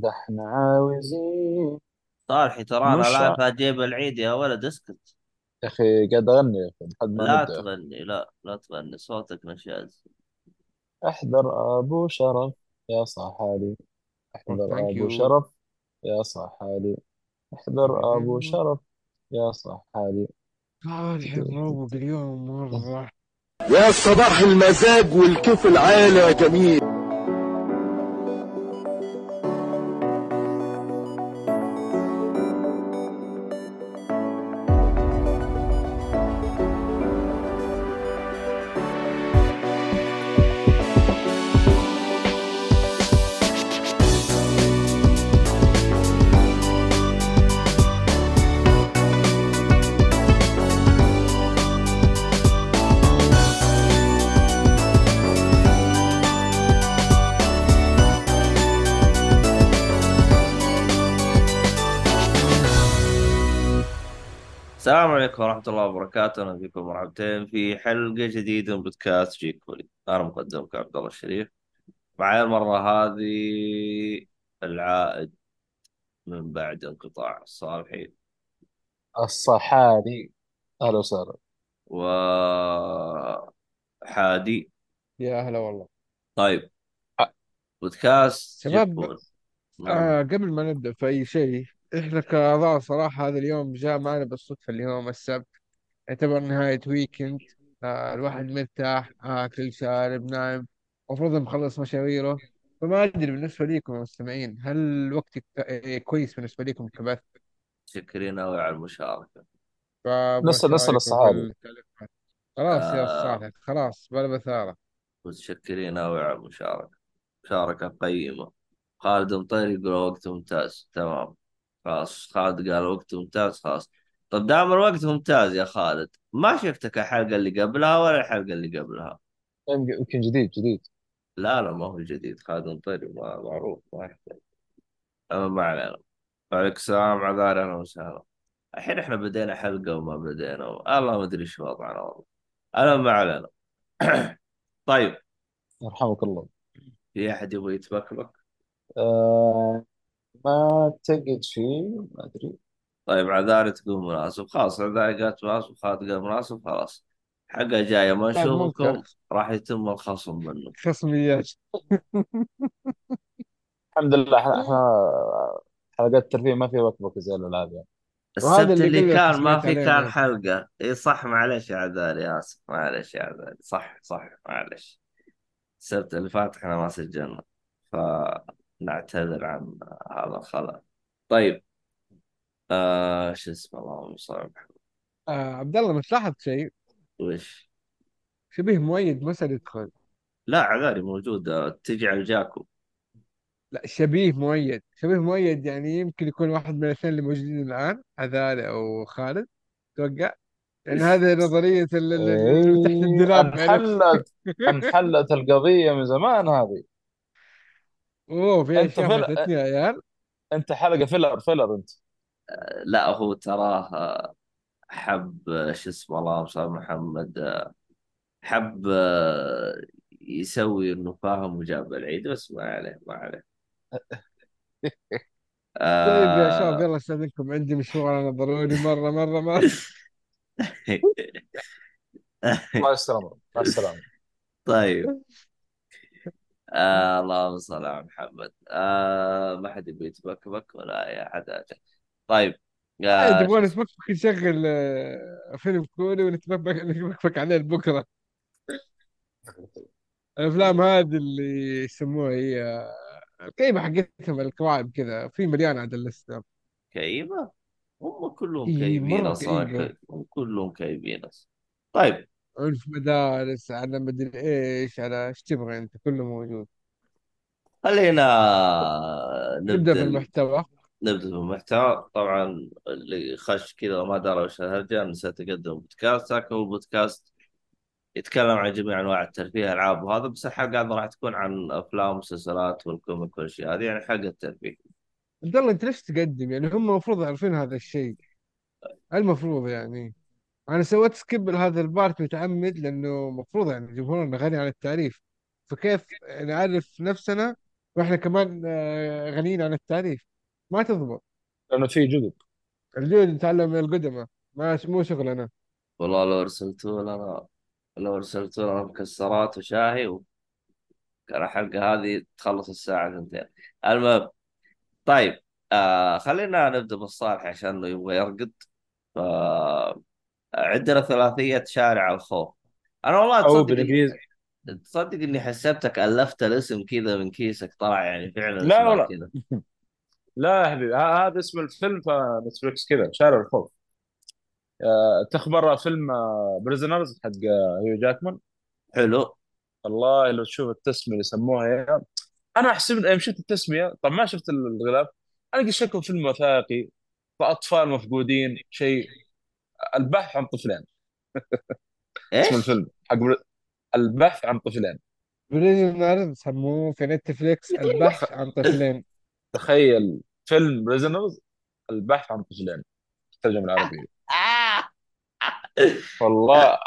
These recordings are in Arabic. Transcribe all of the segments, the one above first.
ده إحنا عاوزين. صالحي ترانا مش لايف ع- جيب العيد يا ولد اسكت. يا أخي قاعد أغني يا أخي لحد ما لا نبدا يا أخي تغني لا لا تغني صوتك نشاز احذر أبو شرف يا صاحالي Oh, احذر thank أبو you. شرف يا صاحالي احذر أبو شرف يا صاحالي صالح الروق اليوم مرة. يا صباح المزاج والكيف العالي يا جميل. عليكم ورحمة الله وبركاته. أهلا فيكم مرحبتين في حلقة جديدة من بودكاست جيك فولي أنا مقدمكم عبد الله الشريف. معي المرة هذه العائد من بعد انقطاع الصالحي الصحالي أهلا وسهلا. وحادي يا هلا والله. طيب. بودكاست جيك شباب فولي نعم. آه قبل ما نبدأ في أي شيء إحنا كأعضاء صراحة هذا اليوم جاء معنا بالصدفة اللي هو السبت يعتبر نهاية ويكند آه الواحد مرتاح آكل شارب نايم. المفروض مخلص مشاويره. فما أدري بالنسبة لكم يا مستمعين هل الوقت إيه كويس بالنسبة لكم كبث شكرين أوي على المشاركة. نسال نسأل فبشارككم في الصحالي التعليقات خلاص يا آه. صالح خلاص بلا بثارة. متشكرين أوي على المشاركة. مشاركة قيمة. خالد مطير يقول وقت ممتاز. تمام. خلاص خالد قال وقت ممتاز خلاص. طب دام الوقت ممتاز يا خالد ما شفتك الحلقة اللي قبلها ولا الحلقة اللي قبلها؟ يمكن جديد جديد. لا لا ما هو جديد. خالد مطير ما- معروف ما يحتاج. أما ما علينا. وعليكم السلام عذاري أهلا وسهلا. الحين إحنا بدينا حلقة وما بدينا الله ما أدري إيش وضعنا. والله أنا ما علينا. طيب. يرحمك الله. في أحد يبغى يتبكبك؟ آه ما تجد فيه ما أدري. طيب عذاري تقول مناسب خلاص عذاري قالت مناسب خالد قال مناسب خلاص. حلقة جاية ما طيب ممكن. نشوفكم راح يتم الخصم منه. خصميات. الحمد لله إحنا إحنا حلقات الترفيه ما في وقت زي الالعاب يعني. وهذا السبت اللي اللي قلت كان ما في عليه كان أنا حلقة. إي صح معلش يا عذاري آسف معلش يا عذاري. صح صح معلش السبت اللي فات إحنا ما سجلنا. فنعتذر عن هذا الخلل طيب آه شو اسمه؟ اللهم صل على محمد. آه عبد الله مش لاحظت شيء؟ وش؟ شبيه مؤيد ما صار يدخل لا عذاري موجودة تجي على جاكو. لا شبيه مؤيد. شبيه مؤيد يعني يمكن يكون واحد من الاثنين اللي موجودين الآن عذاري أو خالد توقع؟ يعني هذه نظرية ال- ال- ال- اللي تحت إيه الدولاب عرفت انحلت انحلت القضية من زمان هذه. أوه في أنت أشياء فل... فاتتني يا عيال. أنت حلقة filler filler أنت. لا هو تراه حب شو اسمه اللهم صل على محمد. حب يسوي إنه فاهم وجاب العيد بس ما عليه ما عليه. طيب يا شباب آه... يلا استاذنكم عندي مشوار أنا ضروري مرة مرة مرة. مع السلامة مع السلامة. طيب. آه اللهم صل على محمد. آه ما حد يبي يتبكبك ولا أي احد. طيب آه، يا اسمه نتفكفك نشغل آه، فيلم كوري ونتفكفك نتفكفك عليه بكرة. الأفلام هذه اللي يسموها هي الكئيبة حقتهم الكواعب كذا في مليان عاد اللسته كئيبة هم كلهم مرة أصلا هم كلهم كئيبين أصلا. طيب عنف مدارس على مدري إيش على إيش تبغى أنت كله موجود. خلينا نبدأ في نبدأ. المحتوى نبدأ بالمحتوى. طبعا اللي خش كذا وما درى وش الهرجة نسيت أقدم بودكاست. لكن هو بودكاست يتكلم عن جميع أنواع الترفيه ألعاب وهذا بس الحلقة هذه راح تكون عن أفلام ومسلسلات وال comic والأشياء هذه يعني حلقة ترفيه عبد الله أنت ليش تقدم؟ يعني هم المفروض يعرفون هذا الشيء. المفروض يعني. أنا سويت skip لهذا ال part متعمد لأنه المفروض يعني جمهورنا غني عن التعريف. فكيف نعرف نفسنا وإحنا كمان آه، غنيين عن التعريف؟ ما تضبط. لأنه في جدد. الجدد نتعلم من القدماء ما مو شغلنا. والله لو ارسلتوا لنا لو ارسلتوا لنا مكسرات وشاهي وكان الحلقة هذه تخلص الساعة 2 المهم طيب آه خلينا نبدأ بالصالحي عشان إنه يبغى يرقد. ف عندنا ثلاثية شارع الخوف. أنا والله أو تصدق بنفيز تصدق إني حسبتك ألفت الاسم كذا من كيسك طلع يعني فعلا لا والله. كذا. لا يا حبيبي هذا اسم الفيلم في نتفلكس كذا شارع الخوف. آه، تخبر فيلم Prisoners حق آه، هيو جاكمان؟ حلو. والله لو تشوف التسمية اللي سموها هي أنا احسب يوم شفت التسمية طب ما شفت الغلاف أنا قلت شكله فيلم وثائقي فأطفال مفقودين شيء البحث عن طفلين. اسم إيش؟ الفيلم. حق بر- البحث عن طفلين. Prisoner سموه في نتفليكس البحث عن طفلين. تخيل فيلم Prisoners البحث عن طفلين. الترجمه العربية. آه. والله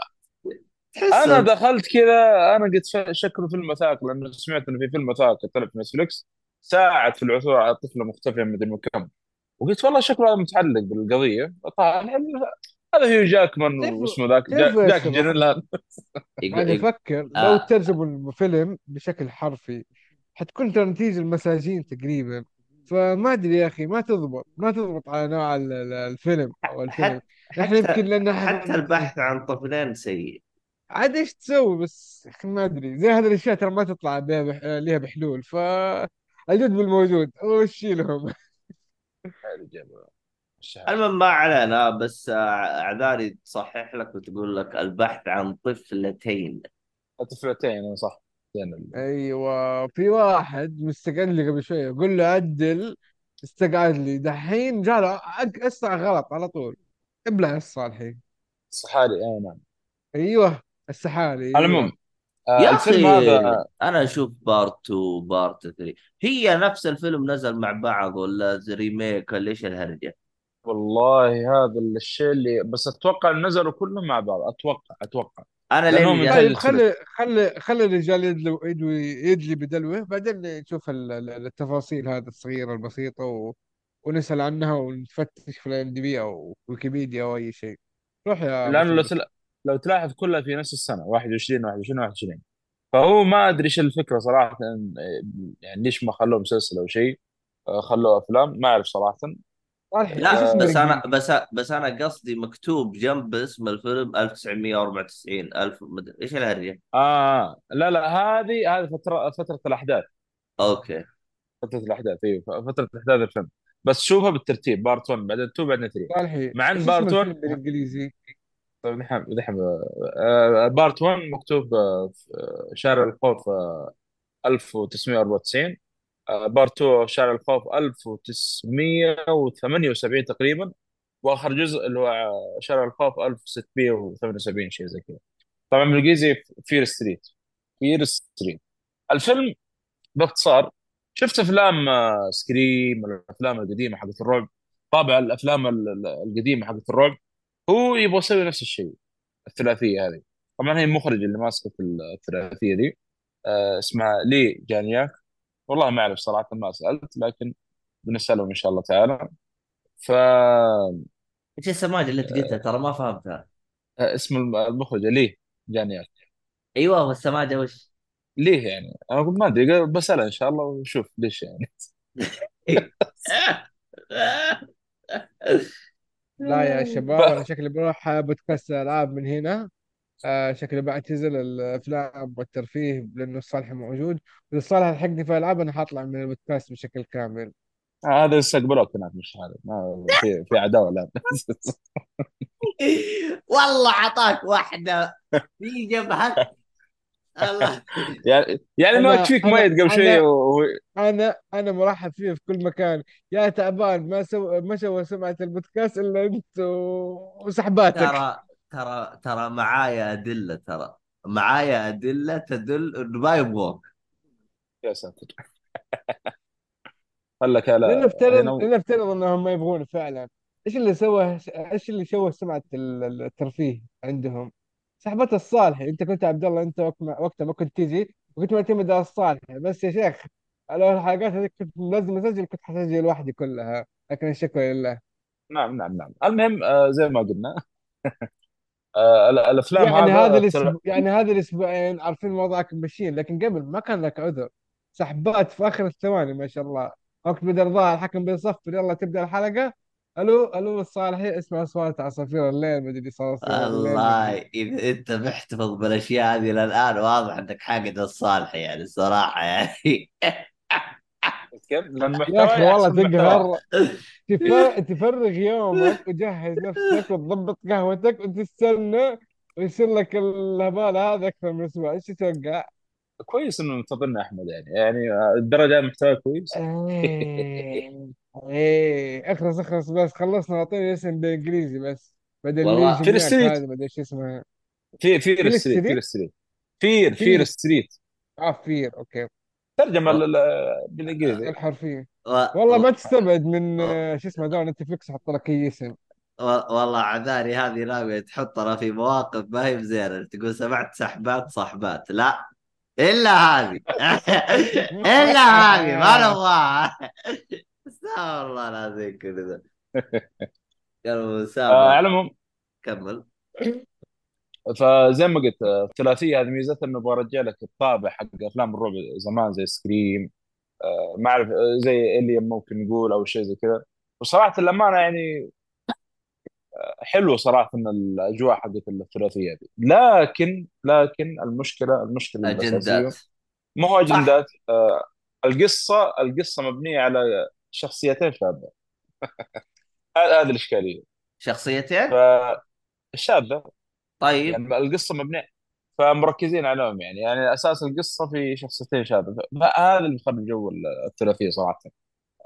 أنا دخلت كذا أنا قلت شكله فيلم وثائقي لأنه سمعت إنه في فيلم وثائقي طلع في نتفلكس ساعد في العثور على طفله مختفيه مدري من كم. وقلت والله شكله هذا متعلق بالقضية. طبعا هذا هيو جاكمان واسمه ذاك. جيك جيلنهال يقول أنا يقول أفكر لو آه. ترجموا الفيلم بشكل حرفي حتكون ترى نتيجة المساجين تقريبا. فما أدري يا أخي ما تضبط ما تضبط على نوع ال- ال- الفيلم أو الفيلم. نحن يمكن لأن حتى البحث عن طفلين سيء. عاد إيش تسوي؟ بس ما أدري. زي هذه الأشياء ترى ما تطلع بها بح... لها بحلول. ف الجد بالموجود وشي لهم المهم ما علينا بس آه، اعذاري تصحح لك وتقول لك البحث عن طفلتين. طفلتين صح. أيوه في واحد مستقعد لي قبل شوية قول له عدل استقعد لي. دحين جاله أق- أسرع غلط على طول. إبلع الصالحي الصحاري أي نعم. أيوه السحالي على أيوه. العموم آه، يا الفيلم هذا أنا أشوف part 2 part 3 هي نفس الفيلم نزل مع بعض ولا زي ريميك ولا إيش الهرجة؟ والله هذا الشيء اللي بس أتوقع نزلوا كلهم مع بعض. أتوقع أتوقع. أنا لأنهم لين طيب خلي خلي خلي الرجال يدلو يدوي يدلي بدلوه بعدين نشوف ال- ال- التفاصيل هذه الصغيرة البسيطة و... ونسأل عنها ونفتش في الأم دي بي أو ويكيبيديا أو أي شيء. روح يا لأنه لو تلا... لو تلاحظ كلها في نفس السنة 21 21 21 فهو ما أدري إيش الفكرة صراحة يعني ليش ما خلوه مسلسل أو شيء آه، خلوه أفلام ما أعرف صراحة. لا بس أنا بس بس أنا قصدي مكتوب جنب اسم الفيلم 1994 1000 مدري إيش الهرجة؟ آه لا لا هذه هذه فتره فترة الأحداث. okay. فترة الأحداث أيوه فترة احداث الفيلم. بس شوفها بالترتيب part 1 بعدين 2 بعدين 3 صالحي مع إن part 1 الفيلم بالإنجليزي؟ طيب دحين دحين آه، part 1 مكتوب آه، في، آه، شارع الخوف آه، 1994 part 2 شارع الخوف 1978 تقريبا وآخر جزء اللي هو شارع الخوف 1678 شيء زي كذا. طبعا بالإنجليزي Fear Street Fear Street الفيلم باختصار شفت أفلام Scream الأفلام القديمة حقت الرعب طابع الأفلام ال- ال- القديمة حقت الرعب هو يبغى يسوي نفس الشيء الثلاثية هذه. طبعا هي المخرج اللي ماسكة في الثلاثية دي آه، اسمها لي جانياك. والله ما أعرف صراحة ما سألت لكن بنسألهم إن شاء الله تعالى. ف آه، إيش السماجه اللي أنت قلتها ترى ما فهمتها اسم المخرج لي جانياك أيوه والسماجه وش؟ ليه يعني؟ أنا قلت ما أدري بسالها إن شاء الله ونشوف ليش يعني. لا يا شباب أنا شكلي بروح بودكاست الالعاب من هنا. آه شكلي بعتزل الأفلام والترفيه لأنه الصالح موجود. واذا الصالح لحقني في الالعاب أنا حاطلع من البودكاست بشكل كامل. هذا يستقبلوك هناك مش هذا ما في في عداوة لا والله عطاك واحدة. في جبهك الله. يعني يعني ما أنا ميت قبل شوية أنا وهو أنا أنا مرحب فيه في كل مكان. يا تعبان ما سو ما سوى سمعة البودكاست إلا أنت و- وسحباتك. ترى ترى ترى معايا أدلة ترى معايا أدلة تدل انه ما يبغوك يا ساتر. قال لك لا لنفترض لنفترض إنهم ما يبغون فعلا. إيش اللي سوى إيش اللي شوه ال- الترفيه عندهم؟ سحبت الصالحي أنت كنت عبد الله أنت وقتها ما كنت تجي وكنت معتمد على الصالحي بس يا شيخ لو الحلقات هذيك كنت لازم أسجل كنت حسجل لوحدي كلها. لكن الشكر لله. نعم نعم نعم. المهم آه، زي ما قلنا. الأفلام يعني هذا الأسبوع يعني هذا الأسبوعين عارفين وضعك ماشيين لكن قبل ما كان لك عذر. سحبات في آخر الثواني ما شاء الله. وقت بدر ضاع الحكم بيصفر. يلا تبدأ الحلقة. ألو ألو الصالحي اسمع أصوات عصافير الليل مدري صراصير الليل والله إذا أنت محتفظ بالأشياء هذه إلى الان واضح إنك حاقد الصالح يعني الصراحة يعني. كيف؟ لأن يا محتوى أخي والله تقهر تفر... تفرغ يومك وجهز نفسك وتضبط قهوتك وتستنى ويصير لك الهبال هذا أكثر من أسبوع. إيش تتوقع؟ كويس إنه منتظرنا أحمد يعني. يعني الدرجة محتوى كويس. إيه إيه. اخلص اخلص بس. خلصنا اعطيني اسم بالإنجليزي بس. بدل والله. Fear Street أدري إيش اسمها في Fear Fear Street Fear Street Fear Fear Street آه Fear okay. ترجمة بالإنجليزي. الحرفية. و... والله. ما تستبعد من و... آه، شو اسمه ذا نتفلكس حط لك أي اسم. والله عذاري هذه ناوية تحطنا في مواقف ما هي بزينة. تقول سمعت سحبات صحبات. لا إلا هذه. إلا هذه ما نبغاها. استغفر الله العظيم كل ذا. قالوا آه العموم. كمل. فزي ما قلت آه، الثلاثية هذه ميزتها إنه برجع لك الطابع حق أفلام الرعب زمان زي سكريم آه، ما أعرف آه، زي الين ممكن نقول أو شيء زي كذا. وصراحة الأمانة يعني حلو صراحة إن الأجواء حقت الثلاثية دي لكن لكن المشكلة المشكلة أجندات. ما هو أجندات آه، القصة القصة مبنية على شخصيتين شابة. هذه الإشكالية. شخصيتين؟ فالشابه طيب. يعني القصة مبنية فمركزين عليهم يعني. يعني أساس القصة في شخصيتين شابه فهذا اللي مخرب جو الثلاثية صراحة.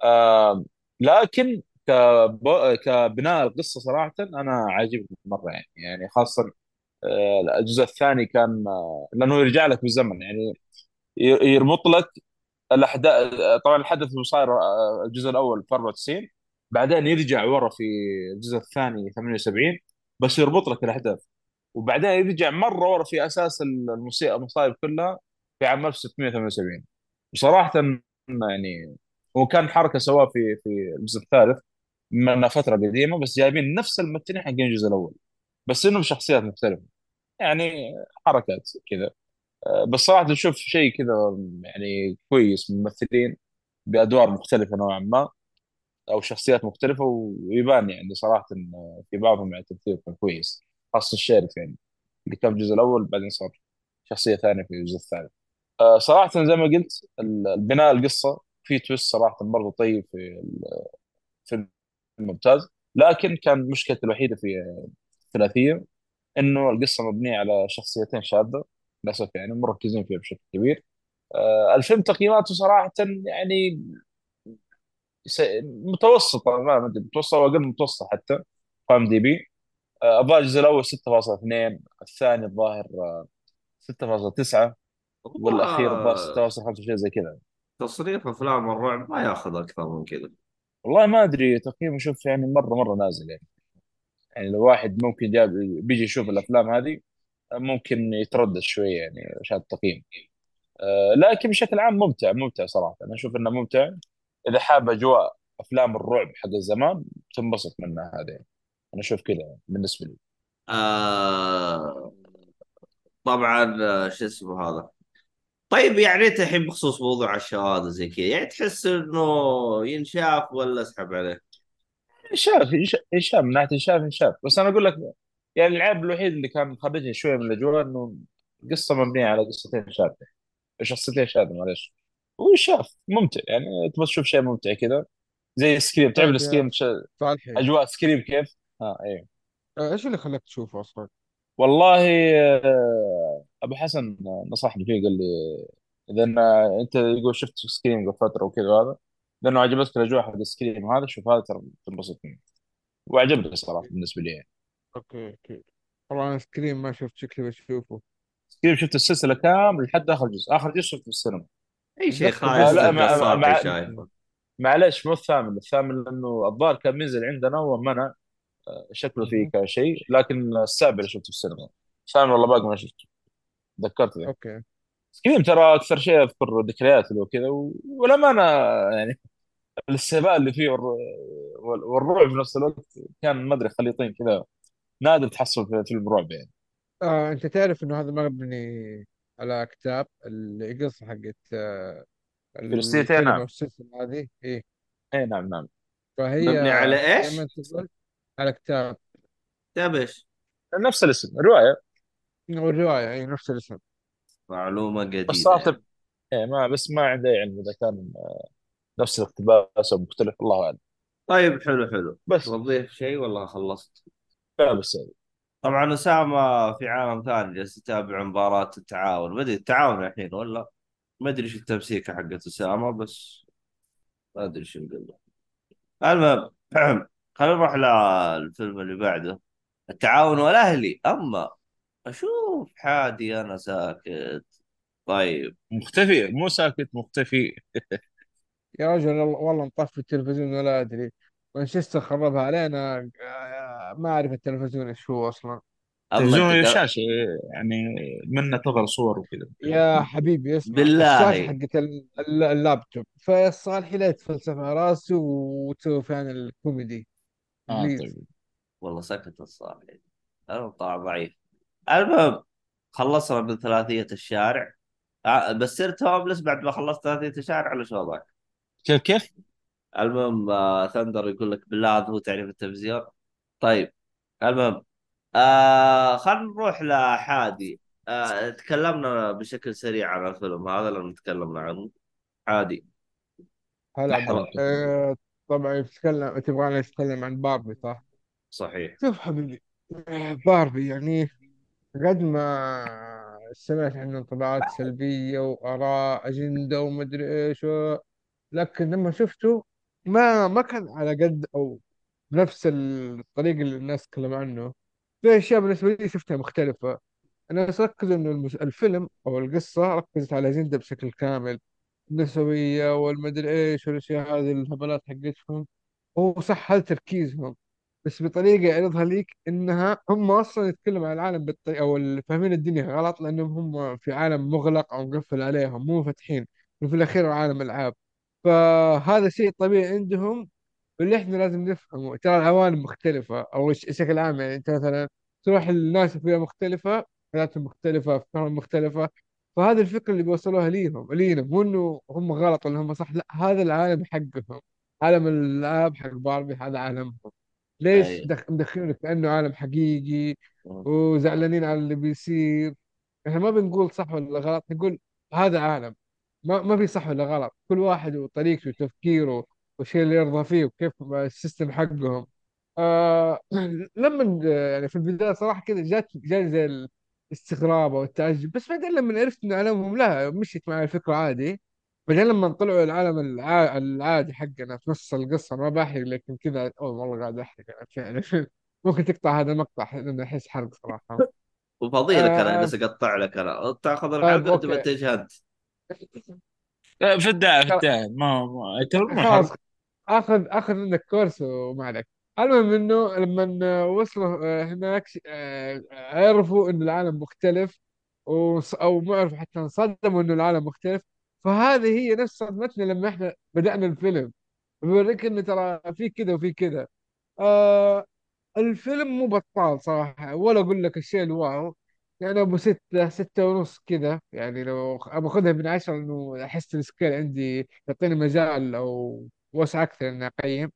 آه لكن كب... كبناء القصة صراحة أنا عاجبني مرة يعني. يعني خاصة آه، الجزء الثاني كان آه، لأنه يرجع لك بالزمن يعني. يربط لك الأحداث طبعا الحدث اللي صاير آه، الجزء الأول في 94 بعدين يرجع ورا في الجزء الثاني 78 بس يربط لك الأحداث. وبعدين يرجع مرة ورا في أساس المصيبه المصايب كلها في عام 1678 بصراحه يعني هو كان حركة سواها في في الجزء الثالث انها فترة قديمة بس جايبين نفس الممثلين حقين الجزء الأول. بس إنهم شخصيات مختلفة. يعني حركات كذا. آه، بس صراحة نشوف شيء كذا يعني كويس من الممثلين بأدوار مختلفة نوعا ما أو شخصيات مختلفة ويبان يعني صراحة في بعضهم يعني التمثيل كان كويس. خاصه الشريف يعني اللي كان في الجزء الأول بعدين صار شخصية ثانية في الجزء الثالث آه، صراحة زي ما قلت ال- البناء القصة في تويست صراحة برضه طيب في الفيلم ممتاز لكن كان مشكلتي الوحيدة في الثلاثيه إنه القصة مبنية على شخصيتين شاذه للأسف يعني مركزين فيها بشكل كبير. آه، الفيلم تقييماته صراحة يعني متوسطة ما أدري متوسطة أو أقل من متوسطة حتى قام دي بي. الظاهر الجزء الأول 6.2 الثاني الظاهر آه، 6.9 والأخير الظاهر والله 6.5 شيء زي كذا. تصريف أفلام الرعب ما ياخذ أكثر من كذا. والله ما أدري تقييمه شوف يعني مرة مرة نازل يعني. يعني لو واحد ممكن بيجي يشوف الأفلام هذه ممكن يتردد شوية يعني عشان التقييم. آه، لكن بشكل عام ممتع ممتع صراحة. أنا أشوف إنه ممتع. إذا حاب أجواء أفلام الرعب حق الزمان تنبسط منها يعني. أنا أشوف كذا بالنسبة لي. آه طبعا آه، شو اسمه هذا؟ طيب يعني أنت الحين بخصوص موضوع الشواذ زي كذا يعني تحس إنه ينشاف ولا أسحب عليه؟ انشاف إنش- انشاف من ناحية انشاف انشاف بس أنا أقول لك يعني العيب الوحيد اللي كان مخرجني شوية من الأجواء إنه قصة مبنية على قصتين شاذه شخصيتين شاذه معلش وانشاف ممتع. يعني تبغى تشوف شيء ممتع كذا. زي Scream تعرف طيب ال Scream أجواء Scream كيف؟ آه أيوه. آه، إيش اللي خلاك تشوفه أصلا؟ والله آه، أبو حسن نصحني فيه قال لي إذا أنا- أنت يقول شفت Scream قبل فترة وكذا هذا لأنه عجبتك الاجواء حق ال Scream هذا شوف هذا ترى تنبسط منه وعجبني صراحة بالنسبة لي يعني. okay okay. طبعا Scream ما شفت شكلي بشوفه. Scream شفت السلسلة كامل لحد آخر جزء. آخر جزء شفته في السينما. أي شيء اتذكر آه خايس لا تلقى مع شايفه معلش مو الثامن. الثامن لأنه الظاهر كان منزل عندنا ومنع شكله فيه. كشيء لكن السابع اللي شفته في السينما. الثامن والله باقي ما شفته. تذكرت ذا okay. كذا ترى أكثر شيء أذكر ذكريات له وكذا و- ولما أنا يعني الاستهبال اللي فيه والر- وال- والرعب في نفس الوقت كان ما أدري خليطين كذا نادر تحصل في فيلم رعب يعني. آه أنت تعرف إنه هذا مبني على كتاب القصة حقت آه Fear Street نعم. السلسلة هذه؟ إيه. اي نعم نعم. فهي مبني على زي ما إيش؟ أنت قلت على كتاب. كتاب إيش؟ نفس الاسم الرواية. والرواية إي نفس الاسم. معلومة بس جديدة. صراحة يعني إيه ما بس ما عندي علم إذا كان نفس الاقتباس أو مختلف الله أعلم. طيب حلو حلو. بس. توظيف شيء ولا خلصت؟ لا بس طبعا أسامة في عالم ثاني جالس يتابع مباراة التعاون. ما أدري التعاون الحين ولا؟ ما أدري إيش التمسيكة حقت أسامة بس ما أدري إيش نقول له المهم خلينا نروح للفيلم اللي بعده. التعاون والأهلي. أما أشوف حادي أنا ساكت. طيب. مختفي. مو ساكت مختفي. يا رجل والله مطفي التلفزيون ولا أدري. مانشستر خربها علينا. آه، ما أعرف التلفزيون إيش هو أصلا. تلفزيون. شاشة يعني منه تظهر صور وكذا. يا حبيبي اسمع. بالله حقت ال- ال- اللابتوب. فالصالحي لا يتفلسف على راسه وتسوي فيها الكوميدي. آه بليز طيب. والله سكت الصالح أنا طلع ضعيف. المهم خلصنا من ثلاثية الشارع. آه، بس صرت هوملس بعد ما خلصت ثلاثية الشارع على شو وضعك كيف كيف؟ المهم آه ثندر يقول لك بالله هذا هو تعريف التلفزيون. طيب المهم آه خلينا نروح لحادي. آه تكلمنا بشكل سريع عن الفيلم. هذا لما تكلمنا عنه. عادي هلا طبعا يتكلم تبغانا نتكلم عن باربي صح؟ صحيح. شوف حبيبي باربي يعني قد ما سمعت عنه انطباعات سلبية وآراء أجندة ومدري إيش و... لكن لما شفته ما ما كان على قد أو بنفس الطريقة اللي الناس تكلم عنه. في أشياء بالنسبة لي شفتها مختلفة. أنا بس ركز إنه المس- الفيلم أو القصة ركزت على الأجندة بشكل كامل. النسوية والمدري إيش والأشياء هذه الهبلات حقتهم هو صح هذا تركيزهم بس بطريقة يعرضها ليك إنها هم أصلا يتكلموا عن العالم بالطريقة اللي فاهمين الدنيا غلط؟ لأنهم هم في عالم مغلق أو مقفل عليهم مو فاتحين وفي الأخير هو عالم ألعاب. فهذا شيء طبيعي عندهم واللي إحنا لازم نفهمه. ترى العوالم مختلفة الش- بشكل عام يعني أنت مثلا تروح الناس فيها مختلفة حياتهم مختلفة أفكارهم مختلفة فهذه الفكرة اللي بيوصلوها ليهم لينا مو إنه هم غلط ولا هم صح لا هذا العالم حقهم. عالم الألعاب حق باربي هذا عالمهم. ليش اي دخ- مدخلينه كأنه عالم حقيقي وزعلانين على اللي بيصير؟ إحنا ما بنقول صح ولا غلط نقول هذا عالم. ما ما في صح ولا غلط. كل واحد وطريقته وتفكيره والشيء اللي يرضى فيه وكيف السيستم حقهم. آه لما يعني في البداية صراحة كذا جات جاني زي الاستغراب أو التعجب بس بعدين لما عرفت إن عالمهم لا مشيت مع الفكرة عادي. بعدين لما طلعوا العالم الع... العادي حقنا في نص القصة أنا ما بحرق لكن كذا أول والله قاعد أنا فعلا ممكن تقطع هذا المقطع لأنه أحس حرق صراحة. وفضي لك أنا آه. جالس أقطع لك أنا. تأخذ طيب الحلقة وتبتج أنت. في الداعي في الداعي ما ما خلاص. آخذ آخذ منك كورس وما عليك. المهم إنه لما وصلوا آه، هناك آه، عرفوا إنه العالم مختلف أو ما عرفوا حتى انصدموا إنه العالم مختلف. فهذه هي نفس صدمتنا لما إحنا بدأنا الفيلم. بيوريك إنه ترى في كذا وفي كذا. آه الفيلم مو بطال صراحة ولا أقول لك الشيء الواو. يعني أبو ستة ستة ونص كذا. يعني لو ابى اخذها من عشرة انه أحس ال scale عندي يعطيني مجال أو وسع أكثر إني أقيم.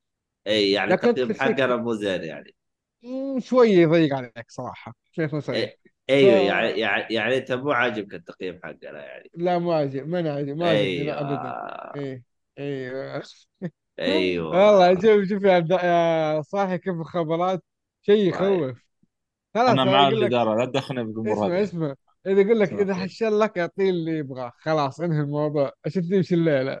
اي يعني لكن التقييم حقنا مو زين يعني. مم، شوية يضيق عليك صراحة عشان اكون صريح إي- ف أيوه يعني يعني يعني أنت مو عاجبك التقييم حقنا يعني. لا مو عاجب ما عاجب ما عجبني لا ابدا. أيوه إيه إيه. والله أيوه شوف شوف يا عبد- يا صاحي كيف الخبرات؟ شيء طيب. يخوف. خلاص أنا مع أقول الاداره لا تدخلني بالامور اسمع هذه. اسمع. إذا يقول لك إذا حشل لك اعطيه اللي يبغاه خلاص انهي الموضوع. عشان تمشي الليلة.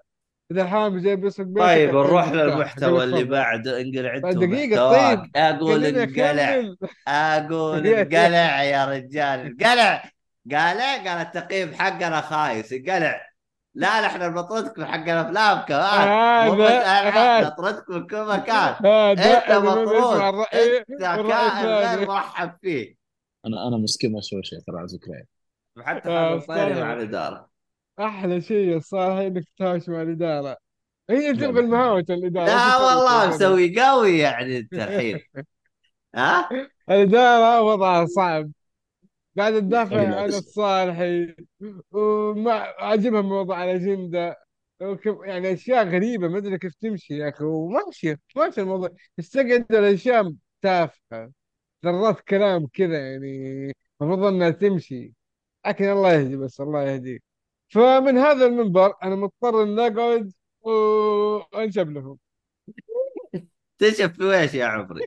إذا الحامي جاي بيسرق بيتك طيب نروح للمحتوى اللي بعده انقلع انت بعد دقيقة ومحتواك طيب أقول انقلع. أقول انقلع يا رجال. انقلع. قالع قال التقييم حقنا خايس. انقلع. لا لا إحنا بنطردك من حق الأفلام كمان. نطردك من كل مكان. أنت ما مطرود. أنت كائن غير مرحب فيه. أنا أنا مسكين ما أسوي شيء ترى على فكره حتى خالد آه، الطيري مع الإدارة. أحلى شيء صار إنك تتهاوش مع الإدارة. هي تبغى لا المهاوش الإدارة لا والله؟ مسوي قوي يعني أنت الحين. ها؟ الإدارة وضعها صعب. قاعد تدافع عن الصالحي وما عاجبها موضوع الاجنده يعني أشياء غريبة ما أدري كيف تمشي يا أخي. وماشيه ماشي الموضوع. تستقعد الاشياء تافهة. ذرات كلام كذا يعني المفروض إنها تمشي. لكن الله يهدي بس الله يهديك. فمن هذا المنبر أنا مضطر إن اقعد وأنشب لهم. تنشف في ويش يا عمري؟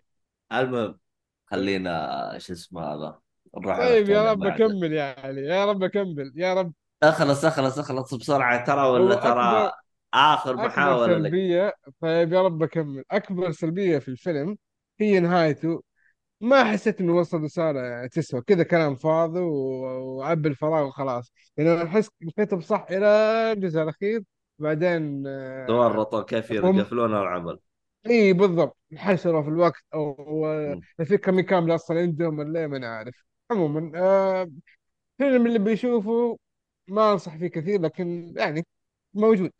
المهم خلينا شو اسمه هذا نروح طيب يا رب أكمل يعني يا رب أكمل يا رب. اخلص اخلص اخلص بسرعة ترى ولا ترى آخر أكبر محاولة لك؟ طيب يا رب أكمل. أكبر سلبية في الفيلم هي نهايته ما حسيت إنه وصل رسالة تسوى كذا كلام فاضي وعبي الفراغ وخلاص. يعني أحس الكتب صح إلى الجزء الأخير بعدين آه، تورطوا كيف هم يقفلون العمل. إي بالضبط. انحشروا في الوقت أو. في كم كامل أصلا عندهم ولا ما أنا عارف عموما آه فيلم اللي بيشوفه ما أنصح فيه كثير لكن يعني موجود.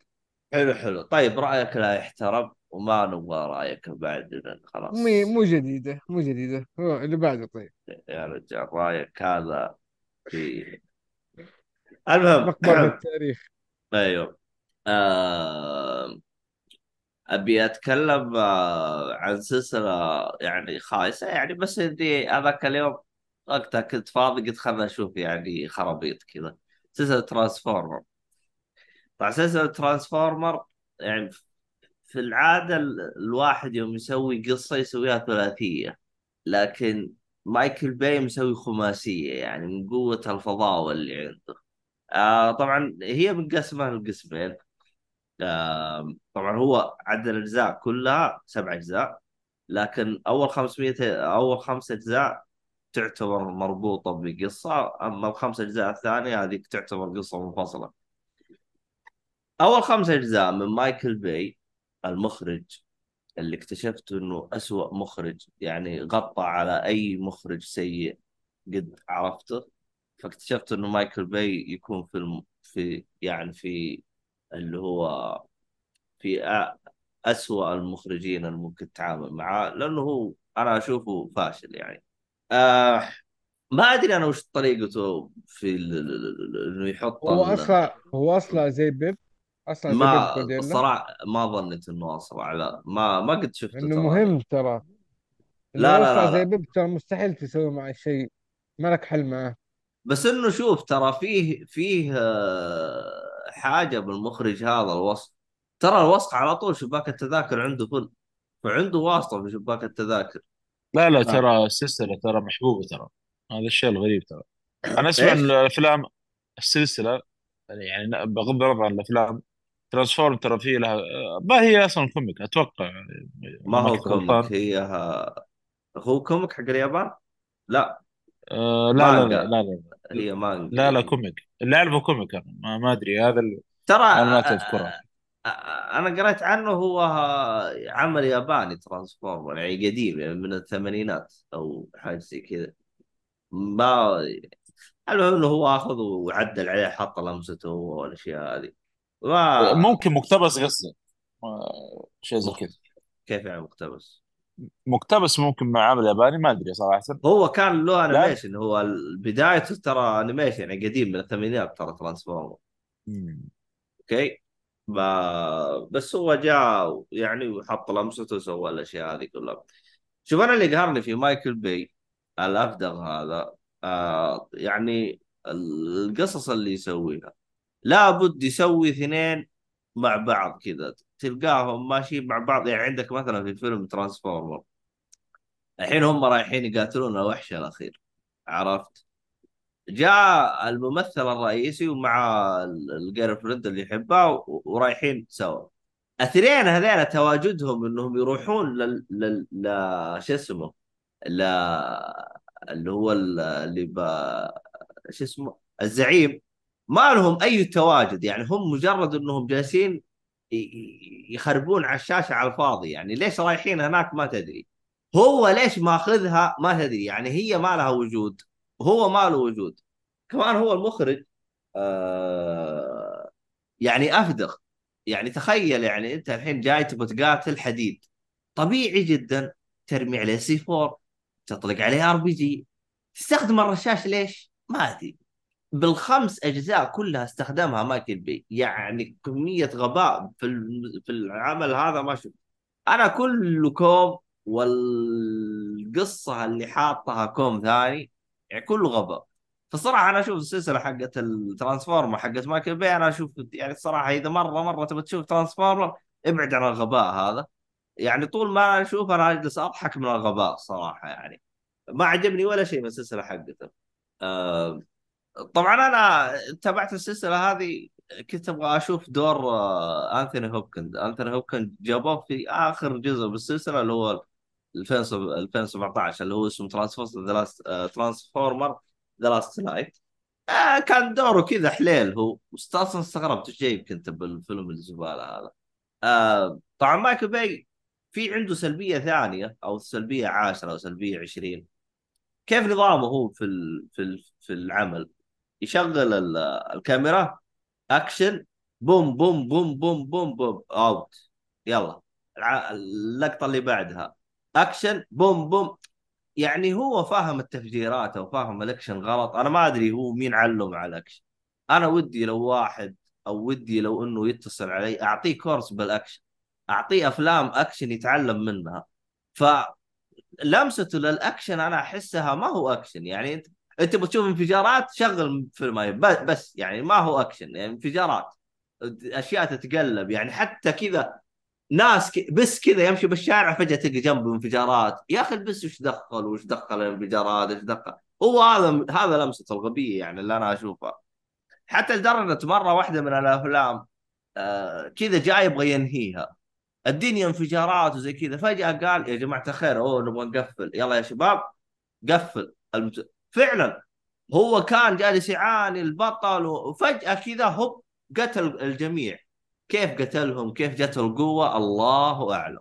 حلو حلو. طيب رأيك لا يحترم. وما نبغى رأيك بعد مي خلاص مو جديدة مو جديدة. هو اللي بعده طيب. يا رجال رأيك هذا في المهم مقبرة التاريخ. أيوه. آه... أبي أتكلم آه... عن سلسلة يعني خايسة يعني بس دي هذاك اليوم وقتها كنت فاضي قلت خلنا نشوف يعني خرابيط كذا. سلسلة ترانسفورمر. طبعا سلسلة ترانسفورمر يعني في العادة ال- الواحد يوم يسوي قصة يسويها ثلاثية لكن مايكل باي مسوي خماسية يعني من قوة الفضاوة اللي عنده. آه طبعا هي منقسمه لقسمين آه طبعا هو عدد الأجزاء كلها سبع أجزاء لكن أول 500 أول خمس أجزاء تعتبر مربوطة بقصة أما الخمس أجزاء الثانية هذيك تعتبر قصة منفصلة. أول خمس أجزاء من مايكل باي المخرج اللي اكتشفت إنه أسوأ مخرج يعني غطى على أي مخرج سيء قد عرفته فاكتشفت إنه مايكل باي يكون في الم... في يعني في اللي هو في أ- أسوأ المخرجين اللي ممكن تتعامل معاه لأنه هو أنا أشوفه فاشل يعني آه ما أدري أنا وش طريقته في إنه يحط هو. أصلا هو أصلا زي بيب أصلا ما الصراحة ما ظنيت إنه اسرع لا ما ما قد شفته إنه ترى. مهم ترى. لا لا لا زي لا بيب ترى مستحيل تسوي معه شيء. ما لك حل معاه بس إنه شوف ترى فيه فيه آه، حاجة بالمخرج هذا الوسط ترى الوسط على طول شباك التذاكر عنده فل فعنده واسطة في شباك التذاكر. لا لا آه. ترى السلسلة ترى محبوبة ترى. هذا الشيء الغريب ترى. أنا أسمع؟ ان الأفلام السلسلة يعني بغض النظر عن الأفلام ترانسفورم ترى فيه لها ما هي أصلا comic أتوقع ما ما هو comic هي ها... هو comic حق اليابان؟ لا. آه لا لا لا لا لا. هي مانجا. لا, لا. comic. اللي اعرفه comic أنا ما, ما أدري هذا اللي ترى اذكرها آه، آه، أنا قريت عنه هو عمل ياباني ترانسفورمر يعني قديم يعني من الثمانينات أو حاجة زي كذا. ما المهم إنه هو آخذ وعدل عليه حط لمسته والأشياء هذه. ما ممكن مقتبس ما- شيء زي كذا. كيف يعني مقتبس؟ مقتبس ممكن مع عمل ياباني ما أدري صراحة. هو كان له animation هو بدايته ترى animation يعني قديم من الثمانينات ترى ترانسفورمر. okay؟ ما بس هو جاء يعني وحط لمسته وسوى الأشياء هذه كلها. شوف أنا اللي قهرني في مايكل باي الأفدغ هذا آه يعني القصص اللي يسويها. لابد يسوي اثنين مع بعض كذا. تلقاهم ماشيين مع بعض. يعني عندك مثلا في فيلم ترانسفورمر الحين هم رايحين يقاتلون الوحش الأخير. عرفت؟ جاء الممثل الرئيسي ومع ال girlfriend اللي يحبها ورايحين سوا. الاثنين هذين تواجدهم إنهم يروحون لل لل ل... شو اسمه؟ ل اللي هو ال- اللي ب... شو اسمه؟ الزعيم. ما لهم أي تواجد يعني هم مجرد إنهم جالسين يخربون على الشاشة على الفاضي يعني ليش رايحين هناك ما تدري. هو ليش ماخذها ما تدري يعني هي ما لها وجود هو ما له وجود. كمان هو المخرج آه يعني افدغ يعني تخيل يعني أنت الحين جاي تبغى تقاتل حديد. طبيعي جدا ترمي عليه C4 تطلق عليه RPG. تستخدم الرشاش ليش؟ ما أدري. بالخمس أجزاء كلها استخدمها مايكل باي. يعني كمية غباء في في العمل هذا ما شفت. أنا كل كوم والقصة اللي حاطها كوم ثاني يعني كله غباء. فالصراحه أنا أشوف السلسلة حقت الترانسفورمر حقت مايكل باي أنا أشوف يعني الصراحه إذا مرة مرة تبي تشوف ترانسفورمر ابعد عن الغباء هذا. يعني طول ما أشوف أنا أجلس أضحك من الغباء صراحة يعني. ما عجبني ولا شيء من السلسلة حقته. آه، طبعا أنا تابعت السلسلة هذه كنت أبغى أشوف دور آه، أنثوني هوبكنز. أنثوني هوبكنز جابوه في آخر جزء بالسلسلة اللي هو 2017 اللي هو اسمه Transformer The Last Knight كان دوره كذا حليل هو. أصلا استغربت إيش جايبك أنت بالفيلم الزبالة هذا. آه طبعا مايكل باي في عنده سلبية ثانية أو سلبية عاشرة أو سلبية 20 كيف نظامه هو في في في العمل؟ يشغل ال- الكاميرا action boom boom boom boom boom boom out. يلا. اللقطة اللي بعدها. action boom boom. يعني هو فاهم التفجيرات أو فاهم الأكشن غلط. أنا ما أدري هو مين علمه على الأكشن. أنا ودي لو واحد أو ودي لو إنه يتصل علي أعطيه course بال action. أعطيه أفلام أكشن يتعلم منها. فلمسته للأكشن أنا أحسها ما هو أكشن. يعني أنت انت بتشوف انفجارات شغل فيلم بس يعني ما هو اكشن يعني انفجارات. اشياء تتقلب يعني حتى كذا ناس. بس كذا يمشي بالشارع فجأة تلقى جنبه انفجارات. يا أخي البس وش دخل وش دخل الانفجارات وش دخل؟ هو هذا هذا لمسة الغبية يعني اللي أنا اشوفها حتى لدرجة مرة واحدة من الأفلام آه كذا جاي يبغى ينهيها. الدنيا انفجارات وزي كذا. فجأة قال يا جماعة الخير أوه نبغى نقفل. يلا يا شباب قفل. فعلا. هو كان جالس يعاني البطل وفجأة كذا هوب قتل الجميع. كيف قتلهم؟ كيف جته القوة؟ الله أعلم.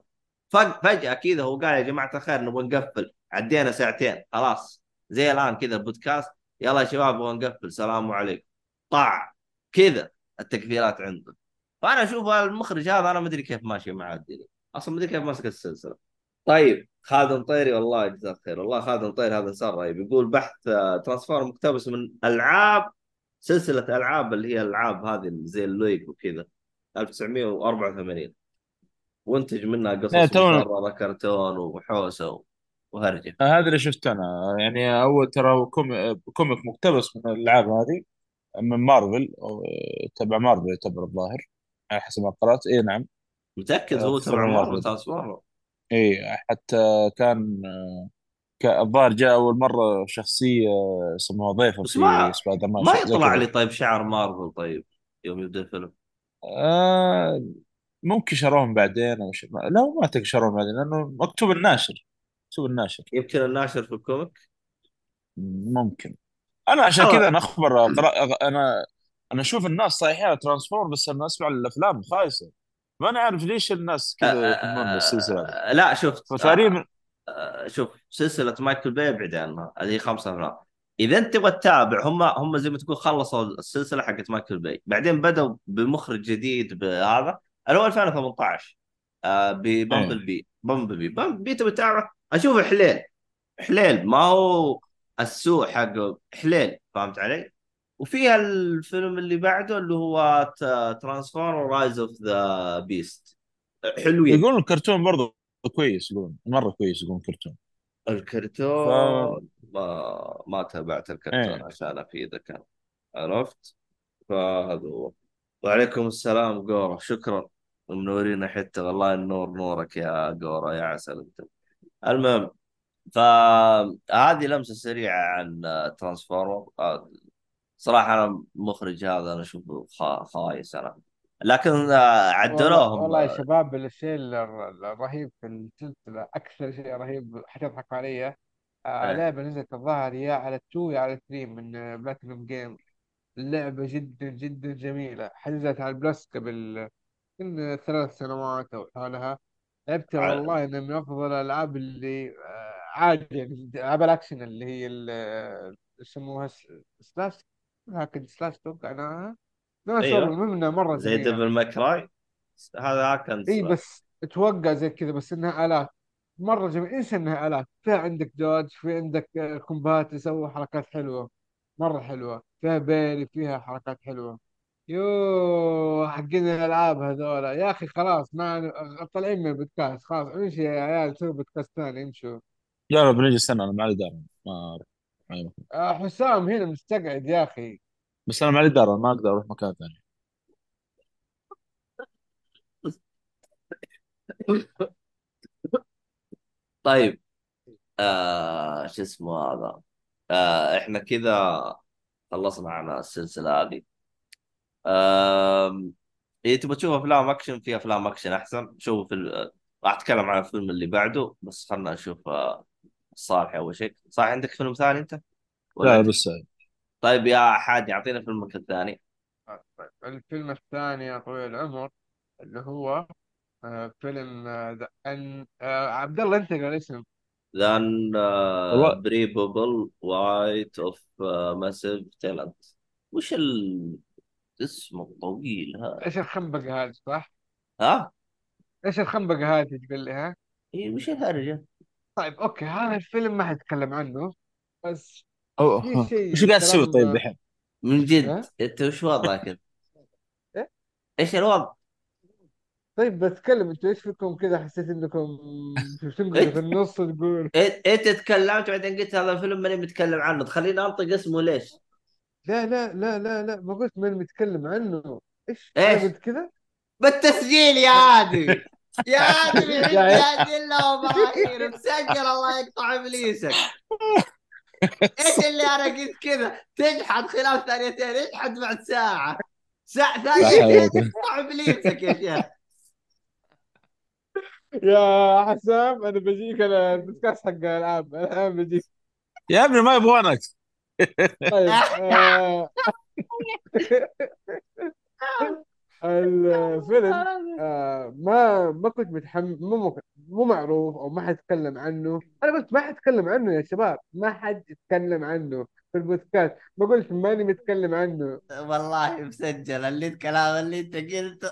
فج- فجأة كذا هو قال يا جماعة الخير نبغى نقفل. عدينا ساعتين. خلاص. زي الآن كذا البودكاست. يلا يا شباب نبغى نقفل. سلام عليكم. طاع. كذا التفكيرات عنده فأنا أشوف المخرج هذا أنا ما أدري كيف ماشي مع الدنيا. أصلا ما أدري كيف ماسك السلسلة. طيب. خالد طيري والله جزاه خير. والله خالد طيري هذا انسان رهيب. يقول بحث آه، ترانسفورم مقتبس من ألعاب سلسلة ألعاب اللي هي الالعاب هذه زي ال wake وكذا 1984 وانتج منها قصص مكرره كرتون وحوسة وهرجة. هذا اللي شفته أنا. يعني أول ترى com- comic مقتبس من الألعاب هذه من مارفل أو تبع مارفل يعتبر الظاهر على حسب ما قرأت. اي نعم. متأكد آه، هو تبع مارفل. Transformer. إي حتى كان ك- الظاهر جاء أول مرة شخصية اسمها ضيفة بس في ما سبايدر مان ما شيء زي يطلع كذا. لي طيب شعر مارفل طيب يوم يبدأ الفيلم. آه ممكن شروهم بعدين أو شيء ما- لا ما أعتقد شروهم بعدين لأنه مكتوب الناشر مكتوب الناشر. يمكن الناشر في الكوميك؟ ممكن. أنا عشان كذا أنا أخبر أنا أنا أشوف الناس صحيحين على ترانسفورم بس أنا أسمع الأفلام خايسة. ما أنا عارف ليش الناس آه، كذا يحبون السلسله آه، لا فتقريبا آه، آه، شوف سلسلة مايكل باي ابعد عنها هذه خمسة أفلام. إذا أنت تبغى تتابع هم هم زي ما تقول خلصوا السلسلة حقت مايكل باي. بعدين بدأوا بمخرج جديد بهذا اللي هو 2018 آه، بBumblebee إيه. Bumblebee Bumblebee تبغى تتابع؟ اشوفه حليل. حليل ما هو السوء حقه حليل فهمت علي؟ وفيها الفيلم اللي بعده اللي هو Transformers Rise of the Beasts حلوين. يقولون الكرتون برضه كويس يقولون مرة كويس يقولون الكرتون. ف الكرتون ما ما تابعت الكرتون إيه. عشان أفيدك أنا عرفت؟ فهذا هو. وعليكم السلام جورا شكرا. منورين حتى والله النور نورك يا جورا يا عسل أنت. المهم فهذه لمسة سريعة عن Transformer صراحة أنا المخرج هذا أنا اشوفه خا- خايس أنا. لكن آه، عدلوهم والله يا شباب الشيء الر- الرهيب في السلسلة أكثر شيء رهيب حتضحكوا علي آه إيه. لعبة نزلت الظاهر يا على ال two يا على ال three من Platinum Games اللعبة جدا جدا جميلة. حجزت على ال Plus قبل يمكن ثلاث سنوات أو حالها لعبتها ع- والله إنها من أفضل الألعاب اللي آه عادي يعني ألعاب الأكشن اللي هي ال- يسموها slash hack and slash توقع أنا ناس أيوه. منها مرة زي Devil May Cry هذا كان إي بس أتوقع زي كذا بس إنها آلات. مرة جميل. انسى إنها آلات؟ فيها عندك dodge في عندك آه، combat يسوي حركات حلوة. مرة حلوة. فيها parry فيها حركات حلوة. يو حقين الألعاب هذولا. يا أخي خلاص ما طالعين من البودكاست. خلاص امشي يا عيال؟ سوي بودكاست ثاني إمشوا. يا رب نجي السنة أنا ما لي دار ما. آه حسام هنا مستقعد يا أخي. بس أنا ما لي دار ما أقدر أروح مكان ثاني. طيب آه شو اسمه هذا؟ آه إحنا كذا خلصنا عن السلسلة هذه. آم، إيه تبغى تشوف أفلام أكشن في أفلام أكشن أحسن. شوف في ال- راح أتكلم عن الفيلم اللي بعده بس خلنا نشوف آه، صالح أول شيء صح عندك فيلم ثاني أنت لا؟ بس طيب يا حاج اعطينا فيلمك الثاني الفيلم الثاني يا طويل العمر اللي هو آه فيلم آه the un- آه عبد الله أنت قال اسم The Unbearable Weight of Massive Talent وش ال... اسمه الطويل هذا إيش الخنبقة هذه صح؟ ها؟ إيش الخنبقة هذه تقول لي ها؟ إيه وش الهرجة؟ طيب أوكي هذا الفيلم ما حتكلم عنه بس أو في شيء إيش قاعد تسوي كلام- طيب دحين؟ من جد ها؟ أنت وش وضعك انت؟ إيه؟ إيش الوضع؟ طيب بتكلم أنتوا إيش فيكم كذا حسيت إنكم تنقلوا في النص تقول انت انت تكلمت بعدين قلت هذا الفيلم ماني متكلم عنه تخليني أنطق اسمه ليش؟ لا لا لا لا لا ما قلت من متكلم عنه إيش إيش؟ أنا قلت كذا بالتسجيل يا ادمي يا ادمي يا عيال. ادله وبراهين مسجل الله يقطع إبليسك. إيش اللي أنا قلت كذا؟ تجحد خلال ثانيتين اجحد بعد ساعة. ساعة قوة. يقطع إبليسك يا شيخ. يا حسام أنا بجيك أنا البودكاست حق الالعاب الآن بجيك. يا ابني ما يبغونك. طيب آه. الفيلم آه ما ما كنت متحمس مو مو مو معروف أو ما حد يتكلم عنه. أنا قلت ما حد يتكلم عنه يا شباب ما حد يتكلم عنه في البودكاست. ما قلت ماني متكلم عنه. والله مسجل اللي الكلام اللي أنت قلته.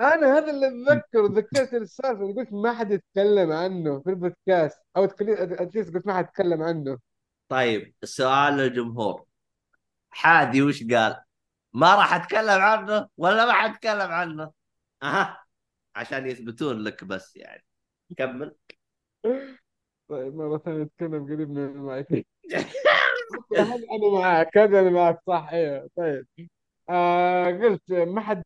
أنا هذا اللي أتذكره ذكرت السالفه قلت ما حد يتكلم عنه في البودكاست. أو اتليست قلت ما حد يتكلم عنه. طيب سؤال للجمهور. حادي وش قال؟ ما راح أتكلم عنه ولا ما حتكلم عنه؟ أها. عشان يثبتون لك بس يعني. كمل. طيب مرة ثانية اتكلم قريب من المايك. أنا معك؟ هذا أنا معك صح. أيوه طيب. آه قلت ما حد